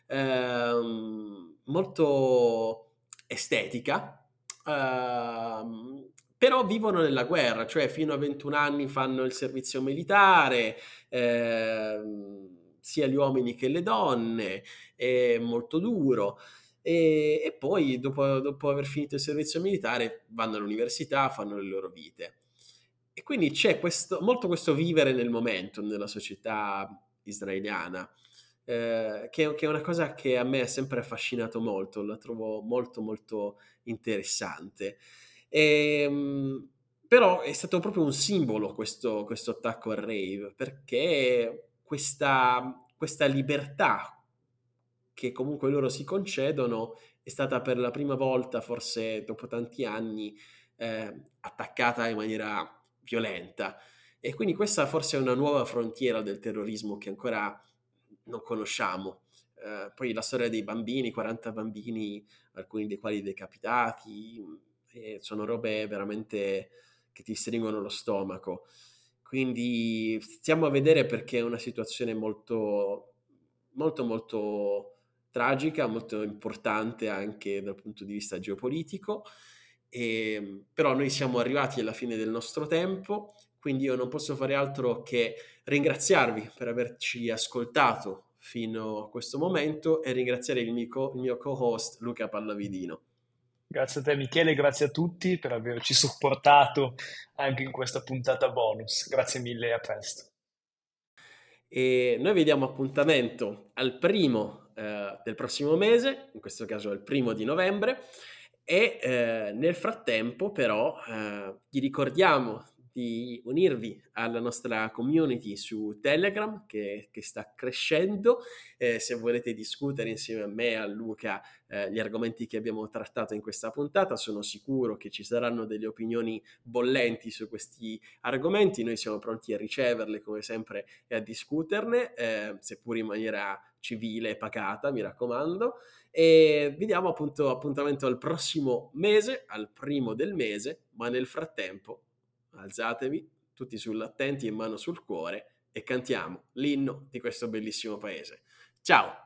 ehm, molto estetica, ehm, però vivono nella guerra, cioè fino a 21 anni fanno il servizio militare, ehm, sia gli uomini che le donne, è molto duro e, e poi dopo, dopo, aver finito il servizio militare vanno all'università, fanno le loro vite. E quindi c'è questo, molto questo vivere nel momento nella società israeliana, eh, che, che, è una cosa che a me ha sempre affascinato molto, la trovo molto molto interessante. E, ehm, però è stato proprio un simbolo questo, questo attacco al rave, perché questa, questa libertà, che comunque loro si concedono è stata per la prima volta, forse dopo tanti anni, eh, attaccata in maniera violenta. E quindi questa forse è una nuova frontiera del terrorismo che ancora non conosciamo. Eh, poi la storia dei bambini, 40 bambini, alcuni dei quali decapitati, sono robe veramente che ti stringono lo stomaco. Quindi stiamo a vedere perché è una situazione molto, molto, molto tragica, molto importante anche dal punto di vista geopolitico. E, ehm, però noi siamo arrivati alla fine del nostro tempo, quindi io non posso fare altro che ringraziarvi per averci ascoltato fino a questo momento e ringraziare il mio, il mio co-host Luca Pallavidino. Grazie a te Michele, grazie a tutti per averci supportato anche in questa puntata bonus. Grazie mille e a presto. E noi vediamo appuntamento al primo eh, del prossimo mese, in questo caso il primo di novembre, e eh, nel frattempo però eh, vi ricordiamo di unirvi alla nostra community su Telegram che, che sta crescendo. Eh, se volete discutere insieme a me e a Luca eh, gli argomenti che abbiamo trattato in questa puntata, sono sicuro che ci saranno delle opinioni bollenti su questi argomenti. Noi siamo pronti a riceverle come sempre e a discuterne, eh, seppur in maniera civile e pacata, mi raccomando. E vi diamo appunto appuntamento al prossimo mese, al primo del mese, ma nel frattempo alzatevi tutti sull'attenti e mano sul cuore e cantiamo l'inno di questo bellissimo paese. Ciao!